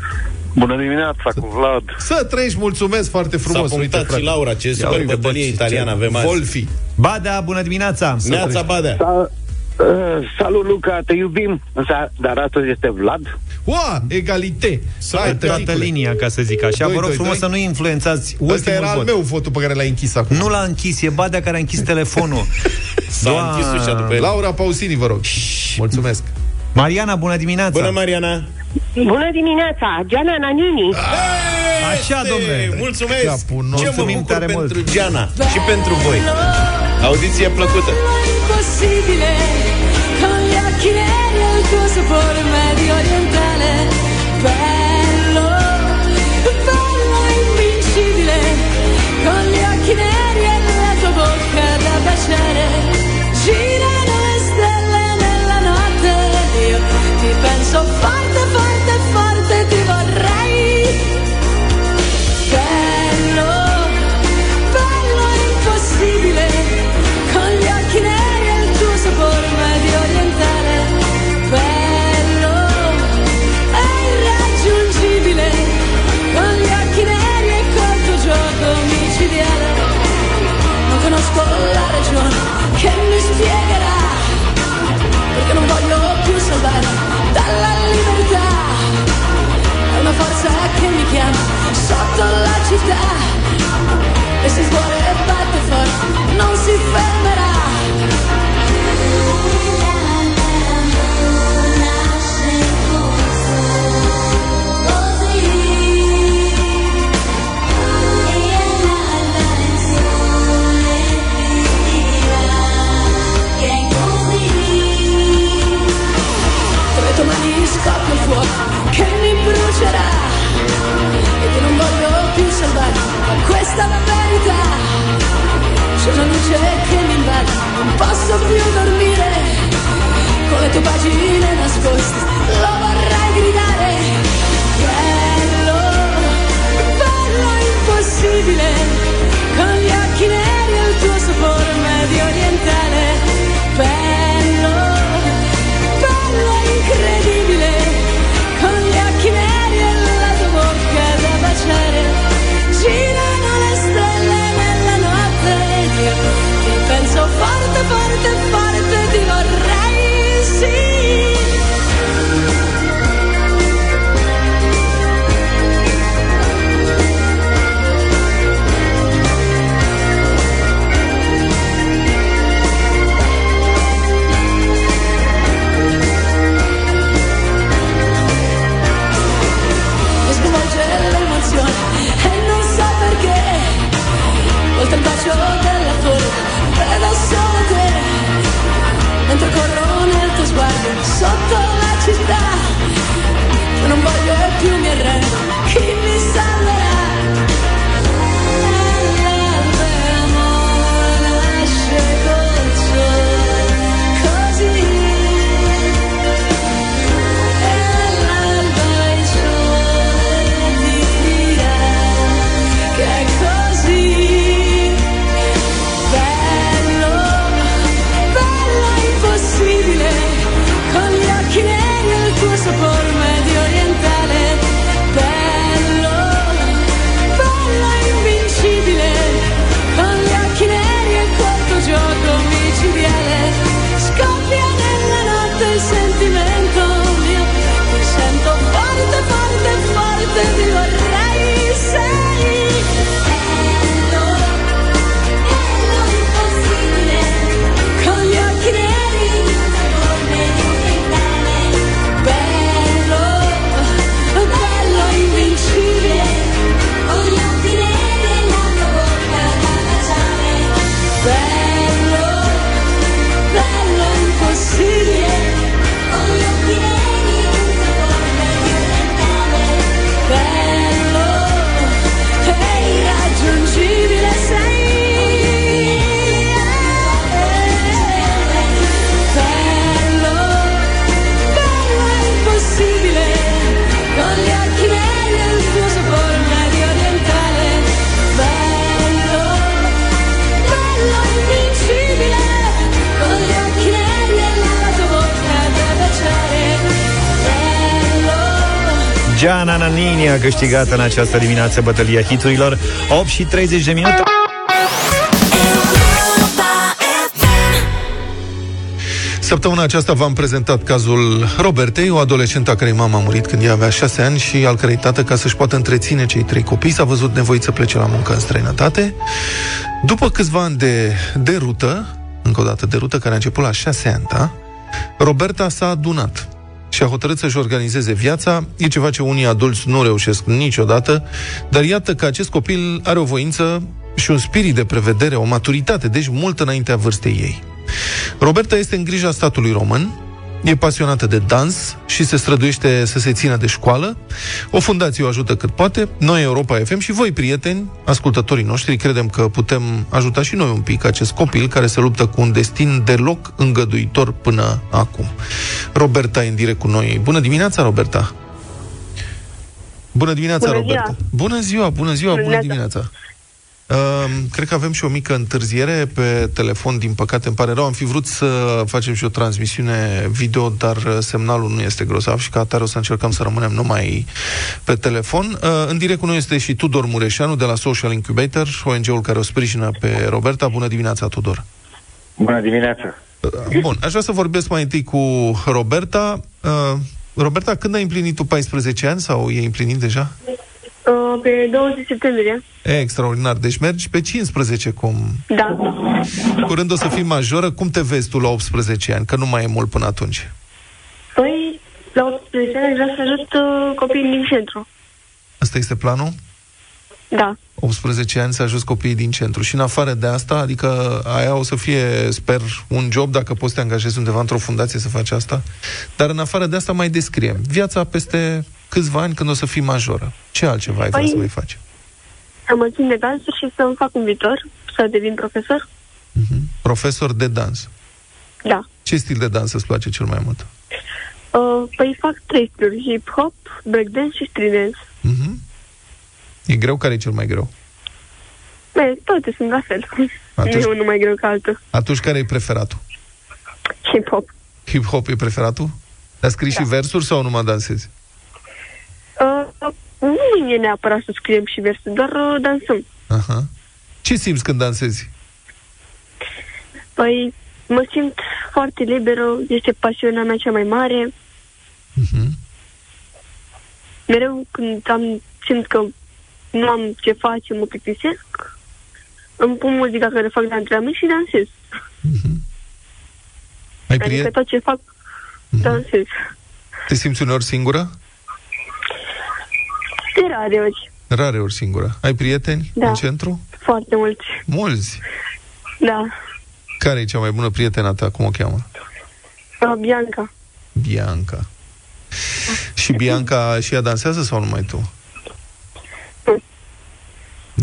Bună dimineața, cu Vlad. Să trăiești, mulțumesc foarte frumos. S-a punctat frate. și Laura, ce Ia super uite, bătălie bă, italiană ce- avem azi. Volfi. Badea, bună dimineața. Neața Badea. Sa- uh, salut, Luca, te iubim. Însă, dar astăzi este Vlad. Ua, egalite. Hai, toată linia, ca să zic așa. Doi, Vă rog doi, frumos doi. să nu influențați Ăsta ultimul era al vot. meu votul pe care l-ai închis acum. Nu l-a închis, e Badea care a închis *laughs* telefonul. S-a Doamne. închis ușa după el. Laura Pausini, vă rog. Mulțumesc. Mariana, bună dimineața. Bună, Mariana! Bună dimineața, Gianna Nanini. Așa, domnule. Mulțumesc! Capul Ce mă Mulțumim bucur tare pentru mult. Giana și pentru voi. Audiție plăcută. impossibile con gli occhi neri il tuo sapore medio orientale bello bello invincibile con gli occhi neri e la tua bocca da baciare girano le stelle nella notte io ti penso forte forte forte forza che mi chiama sotto la città. E se svuole e batte forte non si fermerà brucerà e che non voglio più salvare ma questa è la verità. C'è una luce che mi invade non posso più dormire. Con le tue pagine nascoste lo vorrei gridare. Bello bello impossibile a câștigat în această dimineață bătălia hiturilor 8 și 30 de minute Săptămâna aceasta v-am prezentat cazul Robertei, o adolescentă a cărei mama a murit când ea avea șase ani și al cărei tată, ca să-și poată întreține cei trei copii, s-a văzut nevoit să plece la muncă în străinătate. După câțiva ani de, de rută, încă o dată de rută, care a început la șase ani, da? Roberta s-a adunat și a hotărât să-și organizeze viața. E ceva ce unii adulți nu reușesc niciodată, dar iată că acest copil are o voință și un spirit de prevedere, o maturitate, deci mult înaintea vârstei ei. Roberta este în grija statului român, e pasionată de dans și se străduiește să se țină de școală. O fundație o ajută cât poate. Noi, Europa FM și voi, prieteni, ascultătorii noștri, credem că putem ajuta și noi un pic acest copil care se luptă cu un destin deloc îngăduitor până acum. Roberta e în direct cu noi. Bună dimineața, Roberta! Bună dimineața, Bună Roberta! ziua. Bună ziua, bună ziua, bună Bună dimineața! Uh, cred că avem și o mică întârziere pe telefon, din păcate îmi pare rău. Am fi vrut să facem și o transmisiune video, dar uh, semnalul nu este grozav și ca atare o să încercăm să rămânem numai pe telefon. Uh, în direct cu noi este și Tudor Mureșanu de la Social Incubator, ONG-ul care o sprijină pe Roberta. Bună dimineața, Tudor! Bună dimineața! Uh, Bun, aș vrea să vorbesc mai întâi cu Roberta. Uh, Roberta, când ai împlinit tu 14 ani sau e împlinit deja? Uh, pe 20 septembrie. E, extraordinar. Deci mergi pe 15 cum... Da. Curând o să fii majoră. Cum te vezi tu la 18 ani? Că nu mai e mult până atunci. Păi, la 18 ani vreau să ajut uh, copiii din centru. Asta este planul? Da. 18 ani să ajuți copiii din centru. Și în afară de asta, adică aia o să fie, sper, un job dacă poți să te angajezi undeva într-o fundație să faci asta. Dar în afară de asta mai descriem. Viața peste câțiva ani când o să fii majoră. Ce altceva ai vrea Păi- să mai faci? Să mă țin de dansuri și să-mi fac un viitor, să devin profesor. Profesor de dans. Da. Ce stil de dans îți place cel mai mult? Uh, păi fac trei stiluri, hip-hop, breakdance și street dance. Mhm. E greu? Care e cel mai greu? Bine, toate sunt la fel. Atunci- Nu e unul mai greu ca altul. Atunci care e preferatul? Hip-hop. Hip-hop e preferatul? Dar scrii și versuri sau numai dansezi? Uh, nu e neapărat să scriem și versuri, doar uh, dansăm. Aha. Ce simți când dansezi? Păi, mă simt foarte liberă, este pasiunea mea cea mai mare. Mhm. Mereu când am, simt că nu am ce face, mă plictisesc, îmi pun muzica care fac de antrenament și dansez. Ai Adică prieteni? tot ce fac, dansez. Te simți uneori singură? De rare ori, Rare ori singură. Ai prieteni Da. în centru? foarte mulți. Mulți. Da. Care e cea mai bună prietena ta? Cum o cheamă? Uh, Bianca. Bianca. Și Bianca și ea dansează sau numai tu?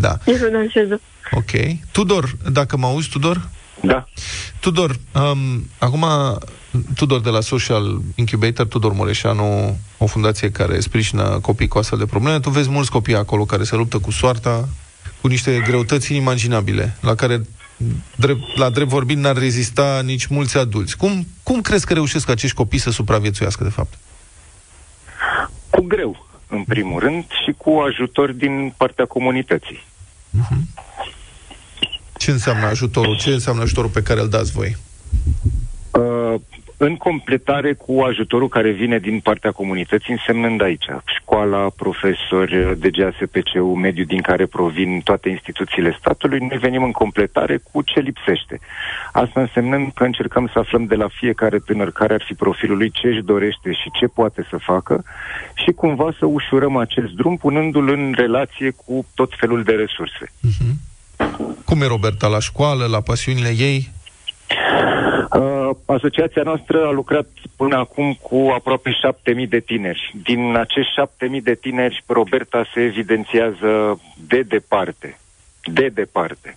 Da. Eu nu dansez. Ok. Tudor, dacă mă auzi, Tudor? Da. Tudor, um, acum, Tudor de la Social Incubator, Tudor Mureșanu, o fundație care sprijină copii cu astfel de probleme, tu vezi mulți copii acolo care se luptă cu soarta, cu niște greutăți inimaginabile, la care, drept, la drept vorbind, n-ar rezista nici mulți adulți. Cum, cum crezi că reușesc acești copii să supraviețuiască, de fapt? Cu greu, în primul rând, și cu ajutor din partea comunității. Ce înseamnă ajutorul? Ce înseamnă ajutorul pe care îl dați voi? Uh, în completare cu ajutorul care vine din partea comunității, însemnând aici școala, profesori, DGASPC-ul, mediul din care provin toate instituțiile statului, noi venim în completare cu ce lipsește. Asta însemnând că încercăm să aflăm de la fiecare tânăr care ar fi profilul lui ce își dorește și ce poate să facă și cumva să ușurăm acest drum punându-l în relație cu tot felul de resurse. Cum e Roberta? La școală, la pasiunile ei? Uh, asociația noastră a lucrat până acum cu aproape 7.000 de tineri. Din acești 7.000 de tineri, Roberta se evidențiază de departe. De departe.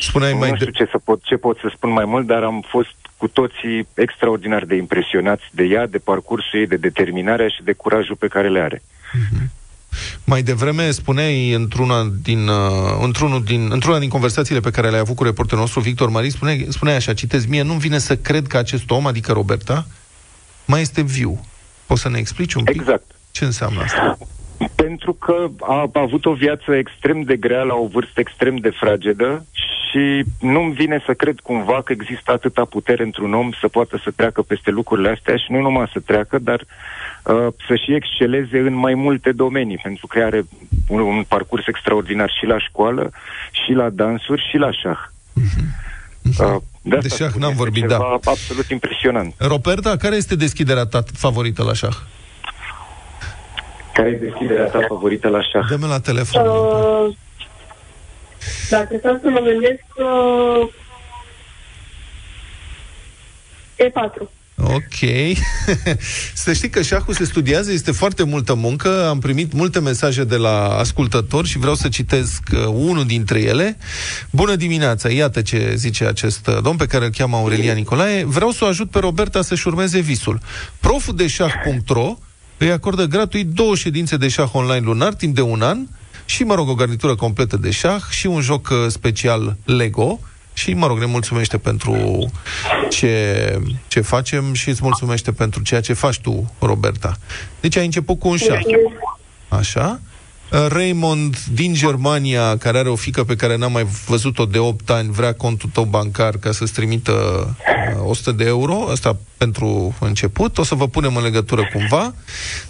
Spuneai mai nu știu ce, să pot, ce pot să spun mai mult, dar am fost cu toții extraordinar de impresionați de ea, de parcursul ei, de determinarea și de curajul pe care le are. Mai devreme spuneai într-una din, uh, într-unul din, într-una din conversațiile pe care le-ai avut cu reporterul nostru, Victor Marii, spuneai, spuneai așa, citez, mie nu-mi vine să cred că acest om, adică Roberta, mai este viu. Poți să ne explici un pic? Exact. Ce înseamnă asta? Pentru că a, a avut o viață extrem de grea la o vârstă extrem de fragedă și nu-mi vine să cred cumva că există atâta putere într-un om să poată să treacă peste lucrurile astea și nu numai să treacă, dar uh, să și exceleze în mai multe domenii, pentru că are un, un parcurs extraordinar și la școală, și la dansuri, și la șah. Uh, de, De șah n-am vorbit, da. ceva absolut impresionant. Roberta, care este deschiderea ta favorită la șah? Care e deschiderea ta favorită la șah? Dă-mi la telefon. Uh, dacă stau să mă gândesc, uh, E4. Ok. *laughs* să știi că șahul se studiază, este foarte multă muncă. Am primit multe mesaje de la ascultători și vreau să citesc uh, unul dintre ele. Bună dimineața! Iată ce zice acest uh, domn pe care îl cheamă Aurelia Nicolae. Vreau să o ajut pe Roberta să-și urmeze visul. Proful de șah.ro îi acordă gratuit două ședințe de șah online lunar timp de un an și, mă rog, o garnitură completă de șah și un joc uh, special Lego și, mă rog, ne mulțumește pentru ce, ce facem și îți mulțumește pentru ceea ce faci tu, Roberta. Deci ai început cu un șah. Așa? Uh, Raymond din Germania, care are o fică pe care n-am mai văzut-o de 8 ani, vrea contul tău bancar ca să-ți trimită uh, 100 de euro, asta pentru început, o să vă punem în legătură cumva,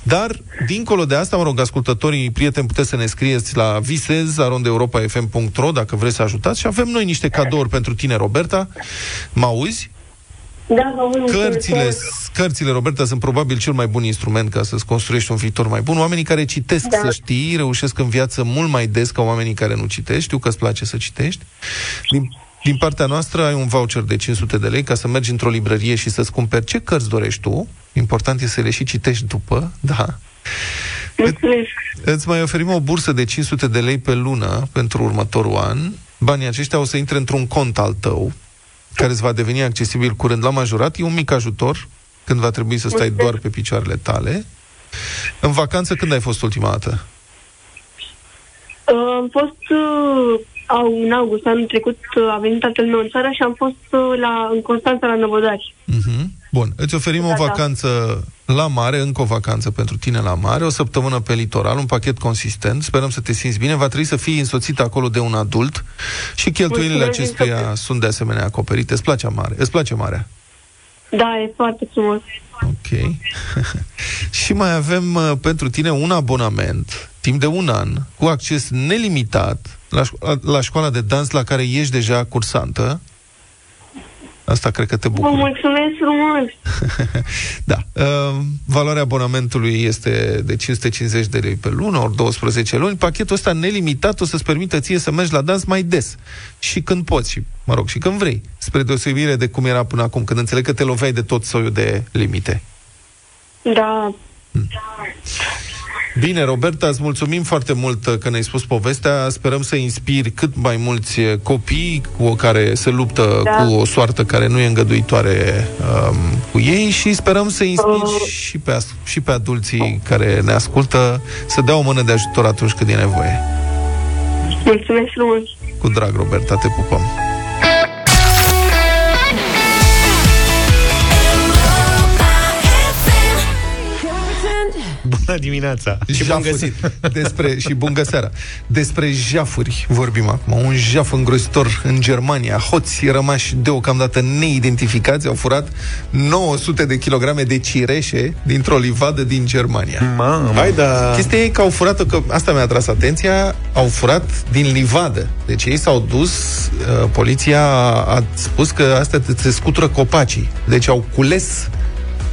dar, dincolo de asta, mă rog, ascultătorii, prieteni, puteți să ne scrieți la visez.europa.fm.ro dacă vreți să ajutați și avem noi niște cadouri pentru tine, Roberta. Mă auzi? Da, vă aud Cărțile, înțeles. cărțile, Roberta, sunt probabil cel mai bun instrument ca să-ți construiești un viitor mai bun. Oamenii care citesc, Da. să știi, reușesc în viață mult mai des ca oamenii care nu citești. Știu că îți place să citești. Din, din partea noastră ai un voucher de 500 de lei ca să mergi într-o librărie și să-ți cumperi ce cărți dorești tu. Important e să le și citești după, da. Mulțumesc. Îți mai oferim o bursă de 500 de lei pe lună pentru următorul an. Banii aceștia o să intre într-un cont al tău, care îți va deveni accesibil curând la majorat. E un mic ajutor când va trebui să stai doar pe picioarele tale. În vacanță, când ai fost ultima dată? Uh, am fost uh, au, în august anul trecut, uh, a venit tatăl meu în țară și am fost uh, la, în Constanța la Năvodari. Mhm. Bun, îți oferim o Da, da. vacanță la mare, încă o vacanță pentru tine la mare, o săptămână pe litoral, un pachet consistent, sperăm să te simți bine, va trebui să fii însoțit acolo de un adult și cheltuielile Mulțumesc din acestuia sunt de asemenea acoperite. Îți place mare? Îți place marea? Da, e foarte frumos. Ok. *laughs* și mai avem uh, pentru tine un abonament, timp de un an, cu acces nelimitat la, șco- la școala de dans la care ești deja cursantă. Asta cred că te Vă bucură. mulțumesc frumos. *laughs* Da. Uh, valoarea abonamentului este de 550 de lei pe lună, ori 12 luni. Pachetul ăsta nelimitat o să-ți permită ție să mergi la dans mai des. Și când poți, și, mă rog, și când vrei. Spre deosebire de cum era până acum, când înțeleg că te loveai de tot soiul de limite. Da, Bine, Roberta, îți mulțumim foarte mult uh, că ne-ai spus povestea. Sperăm să inspiri cât mai mulți uh, copii cu care se luptă Da. cu o soartă care nu e îngăduitoare um, cu ei și sperăm să inspiri și, pe, as- și pe adulții care ne ascultă să dea o mână de ajutor atunci când e nevoie. mulțumesc frumos. Cu drag, Roberta, te pupăm. Bună dimineața! Și bun găsit. Despre, și bun găseara. Despre jafuri vorbim acum. Un jaf îngrozitor în Germania. Hoți rămași deocamdată neidentificați au furat 900 de kilograme de cireșe dintr-o livadă din Germania. Mamă. Hai, da. Chestia e că au furat că asta mi-a atras atenția, au furat din livadă. Deci ei s-au dus, uh, poliția a spus că astea te- se scutură copacii. Deci au cules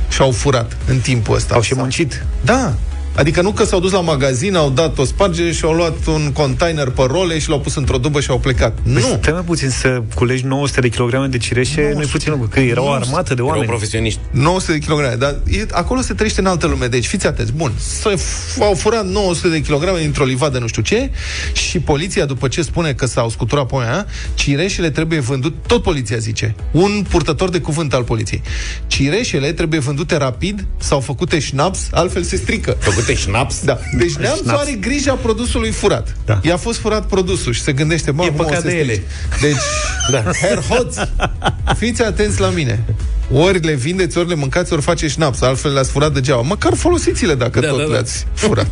și au furat în timpul ăsta. Au și muncit. Da. Adică nu că s-au dus la magazin, au dat o spargere și au luat un container pe role și l-au pus într-o dubă și au plecat. Nu. Nu. Stai mai puțin să culegi 900 de kilograme de cireșe, nu e puțin lucru, că era o armată de Erau oameni. profesioniști. 900 de kilograme, dar e, acolo se trăiește în altă lume. Deci fiți atenți. Bun, să f- au furat 900 de kilograme dintr-o livadă nu știu ce și poliția, după ce spune că s-au scuturat pe aia, cireșele trebuie vândut, tot poliția zice, un purtător de cuvânt al poliției. Cireșele trebuie vândute rapid sau făcute șnaps, altfel se strică. Făcute șnaps? Da. Deci neamțul Șnaps. are grija produsului furat. Da. I-a fost furat produsul și se gândește, mă, E acum o păcat să de ele. strici. Deci, da. Herr Hoț, fiți atenți la mine. Ori le vindeți, ori le mâncați, ori faceți șnaps, altfel le-ați furat degeaba. Măcar folosiți-le dacă Da, tot da, da. le-ați furat.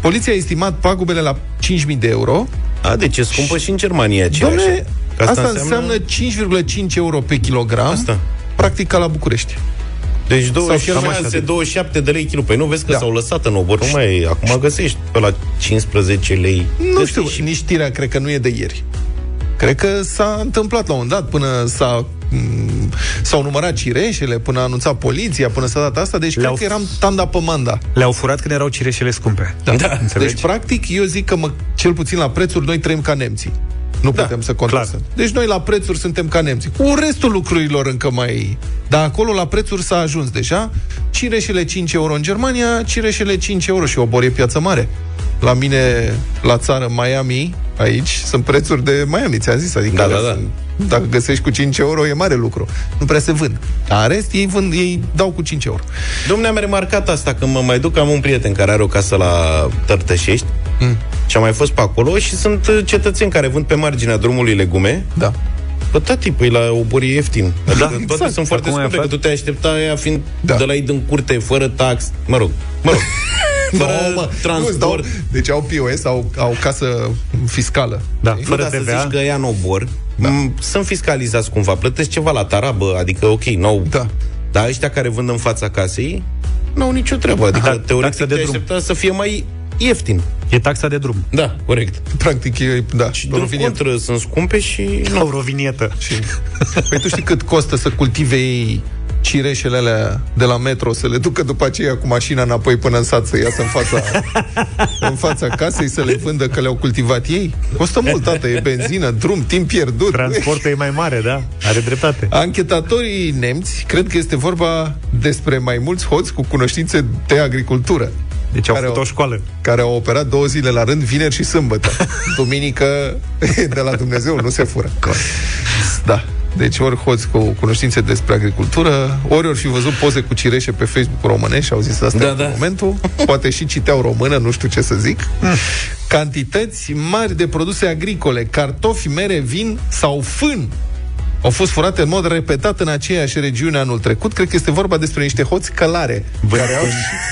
Poliția a estimat pagubele la 5.000 de euro. A, deci e scumpă și în Germania aceeași. Dom'le, Că asta, asta înseamnă... 5,5 euro pe kilogram, asta. practic ca la București. Deci Sau 27, cam așa de- 27 de lei kilo. Păi nu vezi că Da. s-au lăsat în obor. Nu mai, acum găsești pe la 15 lei. Nu știu, și nici știrea cred că nu e de ieri. Cred că s-a întâmplat la un dat până s-a m, s-au numărat cireșele, până a anunțat poliția, până s-a dat asta, deci cred că eram tanda pe manda. Le-au furat când erau cireșele scumpe. Da. Înțelegi? Deci, practic, eu zic că mă, cel puțin la prețuri noi trăim ca nemții. Nu da, putem să contestăm. Deci noi la prețuri suntem ca nemții. Cu restul lucrurilor încă mai... Dar acolo la prețuri s-a ajuns deja. Cireșele 5 euro în Germania, cireșele 5 euro și obor e piață mare. La mine, la țară, Miami, aici, sunt prețuri de Miami, ți-am zis. Adică Da, da, da. sunt- dacă găsești cu 5 euro, e mare lucru. Nu prea se vând. Dar în rest, ei, vând, ei dau cu 5 euro. Domnule, am remarcat asta când mă mai duc, am un prieten care are o casă la Tărtășești mm. și am mai fost pe acolo și sunt uh, cetățeni care vând pe marginea drumului legume. Da. Bă, tati, păi la obor e ieftin. Adică Da, toate exact. sunt foarte Acum ai scumpe, că aflat? tu te aștepta aia fiind da. de la ei din curte, fără tax. Mă rog, mă rog. *laughs* Fără No, mă, transport. nu-ți dau, deci au POS, au, au casă fiscală. Da, Nu, dar să zici că ea în obor, da. m- sunt fiscalizați cumva, plătesc ceva la tarabă, adică ok, nou. Da. Dar ăștia care vând în fața casei, nu au nicio treabă. Adică, Aha, teoretic, taxa de te drum. aștepta să fie mai ieftin. E taxa de drum. Da, corect. Practic e, da, Și din contră, sunt scumpe și... Nu. O rovinietă. Și... Păi tu știi cât costă să cultive ei cireșele alea de la metro, să le ducă după aceea cu mașina înapoi până în sat, să iasă în fața, *laughs* în fața casei, să le vândă că le-au cultivat ei? Costă mult, tată, e benzină, drum, timp pierdut. Transportul e mai mare, da? Are dreptate. Anchetatorii nemți cred că este vorba despre mai mulți hoți cu cunoștințe de agricultură. Deci au făcut o școală. Care au operat două zile la rând, vineri și sâmbătă. *laughs* Duminică e de la Dumnezeu, nu se fură. Da. Deci ori hoți cu cunoștințe despre agricultură, ori ori fi văzut poze cu cireșe pe Facebook românești și au zis asta Da, da, da. da. momentul. Poate și citeau română, nu știu ce să zic. Cantități mari de produse agricole, cartofi, mere, vin sau fân au fost furate în mod repetat în aceeași regiune anul trecut. Cred că este vorba despre niște hoți călare. Băi, care au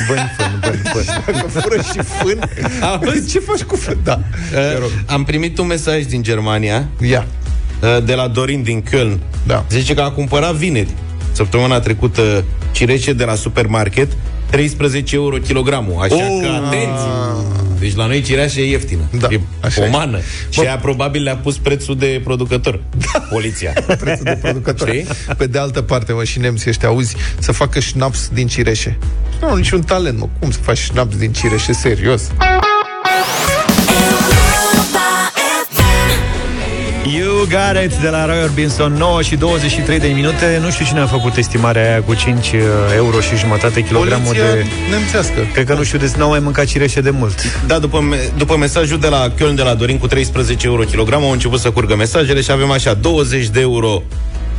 băi, fân, băi, băi. Dacă fură și fân, ce faci cu fân? Da. Uh, am primit un mesaj din Germania. Ia. Uh, de la Dorin din Köln. Da. Zice că a cumpărat vineri. Săptămâna trecută cireșe de la supermarket 13 euro kilogramul. Așa Oh! că atenție! Deci la noi cireașa e ieftină. Da, e așa e. pomană. Și ea probabil le-a pus prețul de producător. Poliția. *laughs* prețul de producător. Știi? Pe de altă parte, mă, și nemții ăștia, auzi, să facă șnaps din cireșe. Nu au niciun talent, mă. Cum să faci șnaps din cireșe? Serios. You got it de la Roy Orbison 9 și 23 de minute Nu știu cine a făcut estimarea aia cu 5 euro și jumătate kilogramul Poliția de... nemțească. Cred că nu știu, deci n-au mai mâncat cireșe de mult Da, după, me- după mesajul de la Köln de la Dorin cu 13 euro kilogram au început să curgă mesajele și avem așa 20 de euro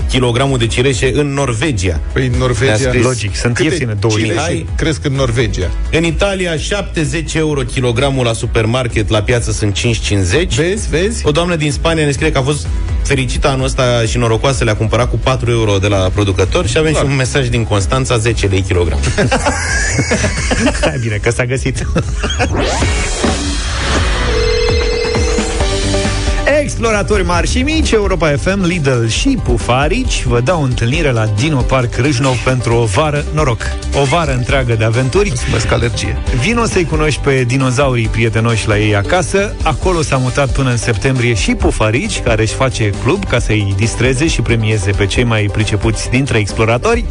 kilogramul de cireșe în Norvegia. Păi în Norvegia... Ne-a scris. Logic, sunt Câte ieftine, 20 cireșe Hai. cresc în Norvegia? În Italia 70 euro kilogramul la supermarket, la piață sunt 5,50. Vezi, vezi? O doamnă din Spania ne scrie că a fost fericită anul ăsta și norocoasă, le-a cumpărat cu 4 euro de la producător și avem și un mesaj din Constanța, 10 lei kilogram. *laughs* Hai bine, că s-a găsit *laughs* Exploratori mari și mici, Europa FM, Lidl și Pufarici vă dau întâlnire la Dino Park Râșnov pentru o vară noroc. O vară întreagă de aventuri. Mulțumesc, alergie. Vino să-i cunoști pe dinozaurii prietenoși la ei acasă. Acolo s-a mutat până în septembrie și Pufarici, care își face club ca să-i distreze și premieze pe cei mai pricepuți dintre exploratori.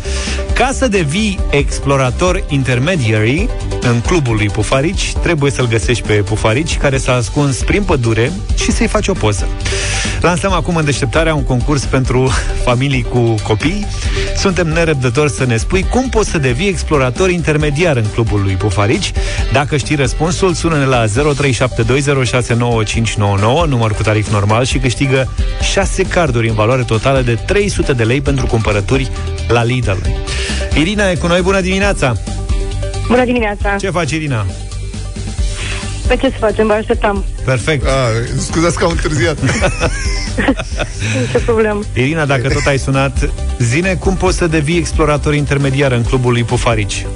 Ca să devii explorator intermediary în clubul lui Pufarici, trebuie să-l găsești pe Pufarici, care s-a ascuns prin pădure și să-i faci o poză. Lansăm acum în deșteptarea un concurs pentru familii cu copii. Suntem nerăbdători să ne spui cum poți să devii explorator intermediar în clubul lui Pufarici. Dacă știi răspunsul, sună-ne la 0372069599, număr cu tarif normal și câștigă 6 carduri în valoare totală de 300 de lei pentru cumpărături la Lidl. Irina e cu noi, bună dimineața! Bună dimineața! Ce faci, Irina? Pe ce să facem? Vă așteptam. Perfect. A, scuzați că am întârziat. *laughs* Ce problemă. Irina, dacă tot ai sunat, zine cum poți să devii explorator intermediar în clubul lui Pufarici.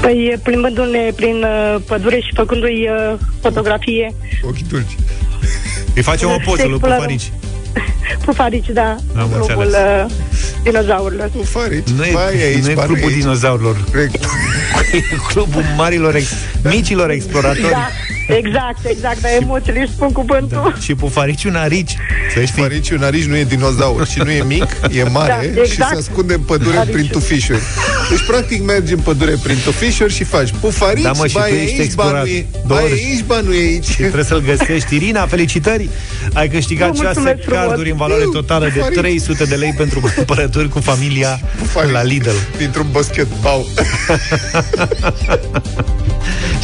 Păi plimbându-ne prin uh, pădure și făcându-i uh, fotografie. Ochii dulci. Îi facem o poză lui Explorăm. Pufarici. Pufarici, da. Am clubul înțeles. uh, dinozaurilor. Pufarici. Nu e, Vai, aici, nu e bani clubul aici. dinozaurilor. *laughs* E clubul marilor, ex, micilor exploratori. Da, exact, exact, dar emoțiile își spun cuvântul. Da. Și Pufarici un arici. Să știi. Pufarici un arici nu e dinozaur și nu e mic, e *laughs* mare Da, și exact. se ascunde în pădure Arici. prin tufișuri. Deci, practic, mergi în pădure prin tufișuri și faci pufarici, Da, mă, și bai tu ești aici, explorat. ba nu e, Două bai ori. aici, ba nu e aici. Trebuie să-l găsești. Irina, felicitări! Ai câștigat Vă 6 mulțumesc frumos. carduri în valoare totală de Pufarici. 300 de lei pentru cumpărături cu familia Pufarici. la Lidl. Dintr-un basketball. *laughs*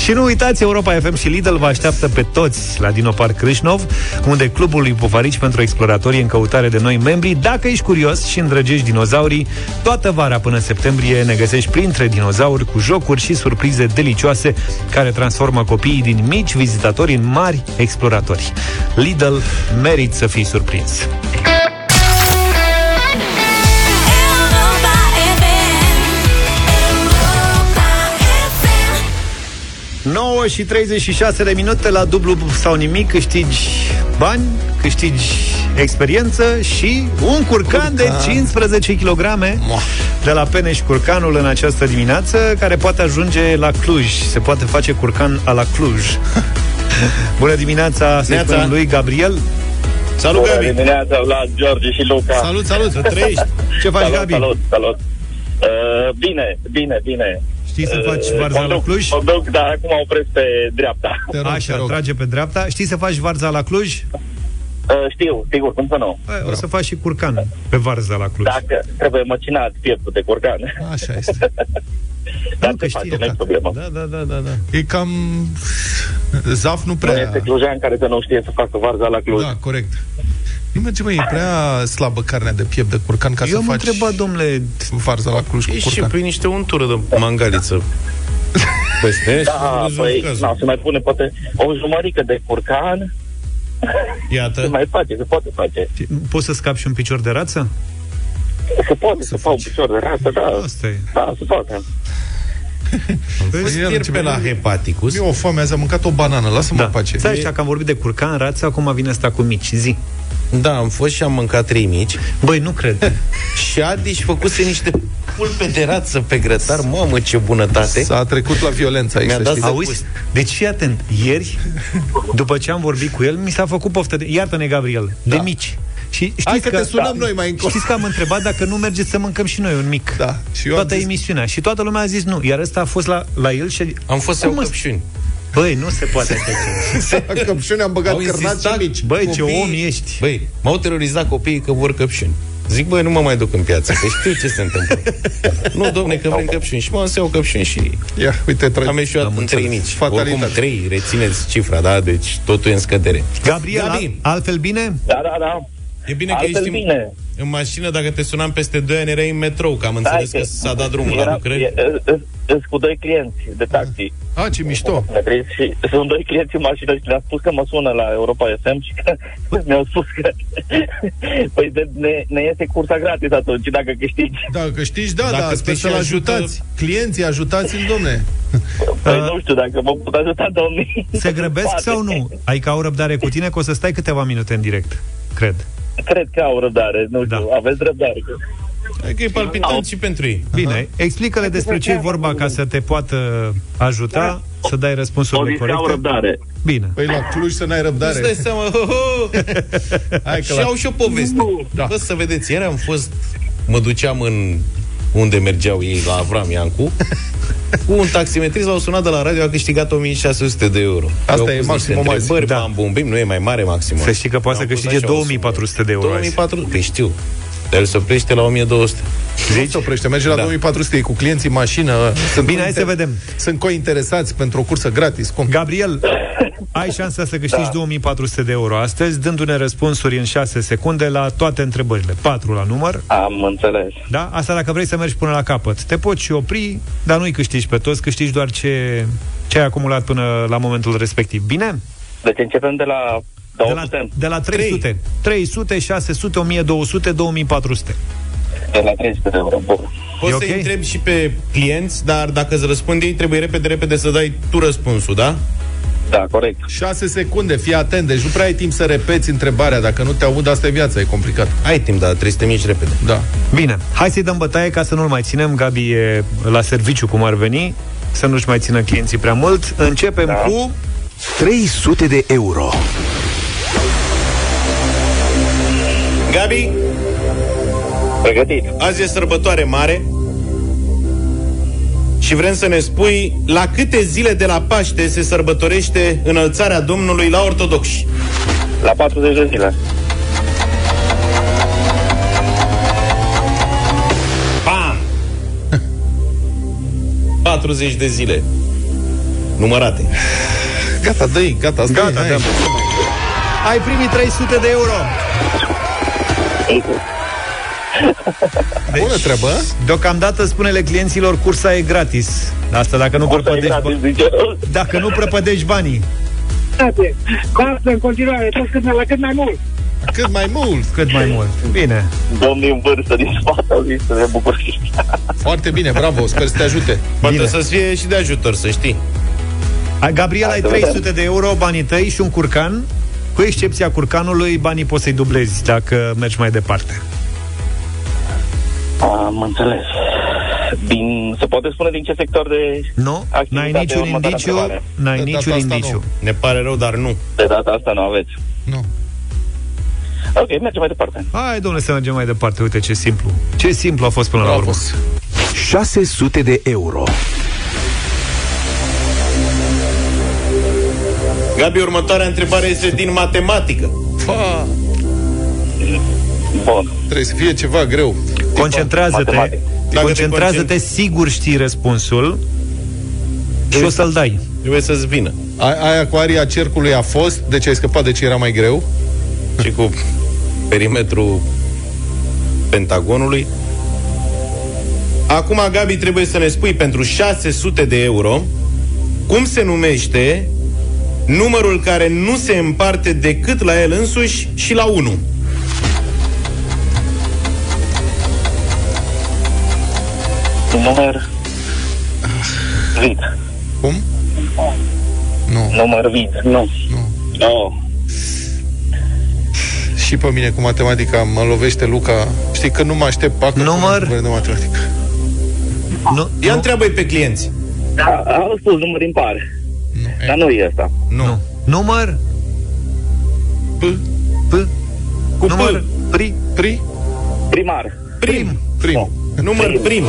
Și nu uitați, Europa FM și Lidl vă așteaptă pe toți la Dino Park Crâșnov, unde clubul lui Pufarici pentru exploratorii în căutare de noi membri. Dacă ești curios și îndrăgești dinozaurii, toată vara până în septembrie ne găsești printre dinozauri cu jocuri și surprize delicioase care transformă copiii din mici vizitatori în mari exploratori. Lidl merit să fii surprins. 9 și 36 de minute la dublu sau nimic câștigi bani, câștigi experiență și un curcan, de 15 kg de la Peneș Curcanul în această dimineață, care poate ajunge la Cluj. Se poate face curcan a la Cluj. *laughs* Bună dimineața, să Neața. spunem lui Gabriel. Salut, Bună Gabi! dimineața, Vlad, George și Luca. Salut, salut, să trăiești. Ce faci, salut, Gabi? Salut, salut. Uh, bine, bine, bine. Știi să faci Uh, varza mă la duc- Cluj? Mă duc, dar acum opresc pe dreapta. Te rog, te Așa, rog. trage pe dreapta. Știi să faci varza la Cluj? Uh, știu, sigur, cum să nu. Bă, O să faci și curcan pe varza la Cluj. Dacă trebuie măcinat pieptul de curcan. Așa este. *laughs* Dar Nu, că se face, știi, nu-i problemă. Da, da, da, da, da. E cam... Zaf nu Nu prea... este clujean care să nu știe să facă varza la Cluj. Da, corect. Nu merge, mă, e prea slabă carnea de piept de curcan ca Eu să am faci întrebat, domnule, varza la Cluj cu Ești și curcan. prin niște untură de mangaliță *laughs* peste și Da, rezolvi păi, cazul. na, se mai pune poate o jumărică de curcan, *laughs* se Iată. mai face, se poate face. poți să scapi și un picior de rață? Se poate, se fac un picior de rasă, da. Asta e. Da, se poate. *laughs* Îți Ia, pierd ce pe bine. la hepaticus. Eu o foame azi, am mâncat o banană, lasă-mă Da. în pace. Stai așa că am vorbit de curcan, rață, acum vine asta cu mici. Zi. Da, am fost și am mâncat trei mici Băi, nu cred. *laughs* și Adi și făcuse niște pulpe de rață pe grătar. Mamă, ce bunătate! S-a trecut la violență aici, Mi-a să dat știți. Auzi? Deci fii atent. Ieri, după ce am vorbit cu el, mi s-a făcut poftă de... Iartă-ne, Gabriel. De Da. mici. Și știți Hai că te sunăm noi mai încolo. Știți că am întrebat dacă nu mergeți să mâncăm și noi un mic. Da. Și eu am Toată zis- emisiunea. Și toată lumea a zis nu. Iar ăsta a fost la, la el și... Am fost să iau Cum, mă? căpșuni. Băi, nu se poate așa ceva. La căpșuni am băgat Au cărnați insistat, și mici. Băi, ce Copiii- om ești. Băi, m-au terorizat copiii că vor căpșuni. Zic, băi, nu mă mai duc în piață, că știu ce se întâmplă. *laughs* nu, domne, că vrem căpșuni. Și mă să iau căpșuni și Ia, uite, tra- am ieșuat Am în trei înțeles. mici. Fatalitate. Oricum, trei, rețineți cifra, da? Deci totul e în scădere. Gabriel, Gabi. al- altfel bine? Da, da, da. E bine că Altfel ești în, bine. în mașină, dacă te sunam peste 2 ani, erai în metrou, că am înțeles Stai că s-a dat drumul la era- lucrări. e- e- e- Sunt cu doi clienți de taxi. A, ce mișto. Și sunt doi clienți în mașină și le-am spus că mă sună la Europa FM și că *laughs* mi-au spus că *laughs* păi de, ne, ne iese cursa gratis atunci dacă câștigi. Dacă știi, da, Dacă da, te sper și să-l ajută- ajutați. Clienții, ajutați-l, domne. Păi nu știu dacă mă pot ajuta domnii. Se grăbesc Poate. sau nu? Adică au răbdare cu tine că o să stai câteva minute în direct. Cred. Cred că au răbdare, nu știu, Da. aveți răbdare. Adică e palpitant și pentru ei. Bine, explică-le despre ce e vorba ca să te poată ajuta să dai Au răspunsurile zis că au corecte. răbdare. Bine. Păi la Cluj să n-ai răbdare. Îți dai seama, ho, ho. *laughs* Hai că și la... au și o poveste. Da. Bă, să vedeți, ieri am fost, mă duceam în unde mergeau ei la Avram Iancu, *laughs* cu un taximetrist l-au sunat de la radio, a câștigat 1600 de euro. Asta Mi-au e pus maximum niște azi. întrebări, Da. da. bumbim, nu e mai mare maximum. Să știi că poate să Mi-au pus câștige așa o sumă. 2400 de euro azi. 2400, păi știu. Dar el se oprește la 1200. Nu se oprește, merge la Da. 2400 e cu clienții în mașină. Sunt Bine, hai să vedem. Sunt cointeresați pentru o cursă gratis. Cum? Gabriel, *laughs* ai șansa să câștigi da. 2400 de euro astăzi, dându-ne răspunsuri în 6 secunde la toate întrebările. 4 la număr. Am înțeles. Da? Asta dacă vrei să mergi până la capăt. Te poți și opri, dar nu-i câștigi pe toți, câștigi doar ce ce ai acumulat până la momentul respectiv. Bine? Deci începem de la De la, de la 300. 300, 600, 1200, 2400. De la 300 de euro. Bun. Poți să-i întrebi și pe clienți, dar dacă îți răspunde ei, trebuie repede, repede să dai tu răspunsul, da? Da, corect. 6 secunde, fii atent, deci nu prea ai timp să repeți întrebarea. Dacă nu te aud, asta e viața, e complicat. Ai timp, da, trebuie să te miști repede. Da. Bine, hai să-i dăm bătaie ca să nu-l mai ținem. Gabi e la serviciu, cum ar veni, să nu-și mai țină clienții prea mult. Începem da. cu 300 de euro. Gabi? Pregătit. Azi e sărbătoare mare și vrem să ne spui la câte zile de la Paște se sărbătorește înălțarea Domnului la ortodoxi. La 40 de zile. Bam! 40 de zile. Numărate. Gata, dă gata, stai, Gata, hai. dăm. Ai primit 300 de euro. Bună treabă. Deocamdată spune-le clienților cursa e gratis. Asta dacă nu Cursa e prăpădești, gratis, zice. dacă nu prăpădești banii. Frate, Basta în continuare, tot cât, la cât mai mult. Cât mai mult. Cât mai mult. Bine. Domnii în vârstă din spate au zis să ne bucur și Foarte bine, bravo, sper să te ajute. Poate Bine. să-ți fie și de ajutor, să știi. Ai, Gabriel, ai Hai să vedem. 300 de euro, banii tăi și un curcan. Cu excepția curcanului, banii poți să-i dublezi dacă mergi mai departe. Am înțeles. Din, se poate spune din ce sector de Nu? activitate N-ai e niciun următoarea indiciu, întrebare? n-ai De niciun data asta indiciu. Ne pare rău, dar nu. De data asta nu aveți. Nu. Ok, mergem mai departe. Hai, domnule, să mergem mai departe. Uite ce simplu. Ce simplu a fost până la Bravo. urmă. 600 de euro. Gabi, următoarea întrebare este din matematică. Fa, Bun. trebuie să fie ceva greu. Concentrează-te. Matematic. Dacă te Concentrează-te, sigur știi răspunsul și o să-l dai. Trebuie să-ți vină. A, aia cu aria cercului a fost, deci ai scăpat de ce era mai greu. Și cu perimetrul pentagonului. Acum, Gabi, trebuie să ne spui pentru 600 de euro cum se numește numărul care nu se împarte decât la el însuși și la 1. Număr vid. Cum? Nu. Număr vid. Nu. Nu. Oh. Și pe mine cu matematica mă lovește Luca. Știi că nu mă aștept pacă Număr? de matematică. Nu, Ia întreabă pe clienți. Da, am spus număr impar. Dar nu e asta. Nu. nu. Număr? P, P? Cu Număr? P. Pri? pri, Primar. Prim. prim. Număr prim.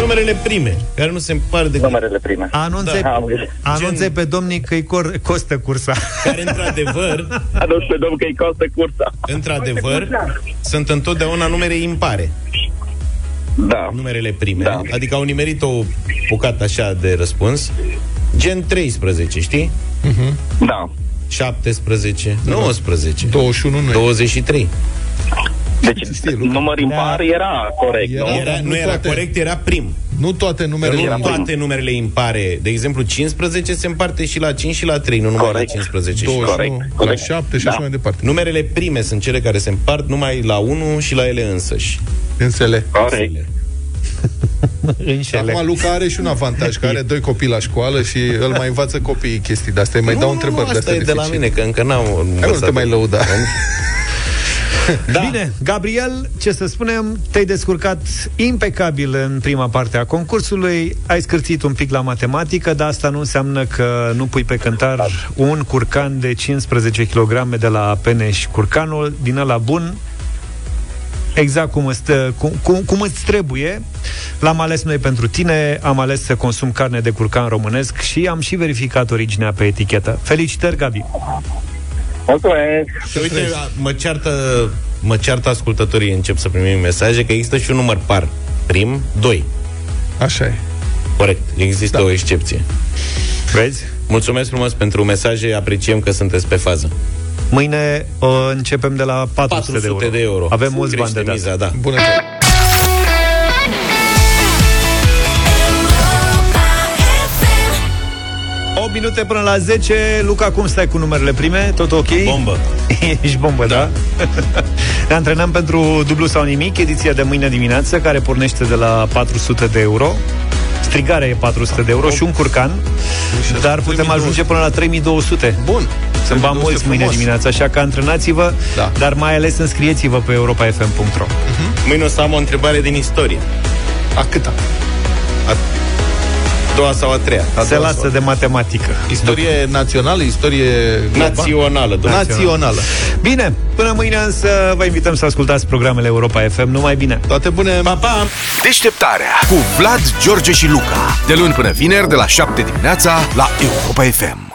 Numerele prime, care nu se împart decât... Numerele prime. Anunțe, Da, am găsit. anunțe pe domnii că îi cor- costă cursa. Care, într-adevăr, *laughs* Anunț pe domn că îi costă cursa. într-adevăr, sunt întotdeauna numere impare. Da. Numerele prime. Da. Adică au nimerit o bucată așa de răspuns. Gen 13, știi? Da. 17, 19, 21 nu e. 23. Deci, număr impar era corect, Era- nu? Era, nu nu era toate. corect, era prim. Nu toate numerele. Nu erau. toate numerele impare. De exemplu, 15 se împarte și la 5 și la 3, nu numai Corect. la 15 și 21, Corect, la corect. 7 și Da. așa mai departe. Numerele prime sunt cele care se împart numai la 1 și la ele însăși. Însele. Corect. *laughs* Înșele. Acum Luca are și un avantaj, că are doi copii la școală și îl mai învață copiii chestii de astea. Îi mai Nu, dau nu, întrebări nu, de asta astea e de la dificile. mine, că încă n-am Hai mă, nu învățat. te mai lăuda. *laughs* Da. Bine, Gabriel, ce să spunem, te-ai descurcat impecabil în prima parte a concursului, ai scârțit un pic la matematică, dar asta nu înseamnă că nu pui pe cântar un curcan de 15 kg de la Peneș Curcanul, din ăla bun, exact cum îți, cum, cum, cum îți trebuie. L-am ales noi pentru tine, am ales să consum carne de curcan românesc și am și verificat originea pe etichetă. Felicitări, Gabi! Mulțumesc. Și uite, mă ceartă, mă ceartă ascultătorii, încep să primim mesaje, că există și un număr par. Prim, 2. Așa e. Corect, există da. o excepție. Vezi? Mulțumesc frumos pentru mesaje, apreciem că sunteți pe fază. Mâine uh, începem de la 400, 400 de, euro. de euro. Avem mulți bani Crește de dat. miza, da. Bună treabă. minute până la 10 Luca, cum stai cu numerele prime? Tot ok? Bombă *laughs* Ești bombă, da? da? *laughs* ne antrenăm pentru dublu sau nimic Ediția de mâine dimineață Care pornește de la 400 de euro Strigarea e 400 de euro și un curcan Dar putem ajunge până la 3200 Bun Sunt bani mulți mâine frumos. dimineață Așa că antrenați-vă Da. Dar mai ales înscrieți-vă pe europafm.ro Mâine o să am o întrebare din istorie A câta? A doua sau a treia A Se doua lasă sau- de matematică Istorie națională, istorie globală? Națională, domnule. Națională. Bine, până mâine însă vă invităm să ascultați programele Europa FM Numai bine Toate bune! Pa, pa! Deșteptarea cu Vlad, George și Luca. De luni până vineri, de la 7 dimineața, la Europa FM.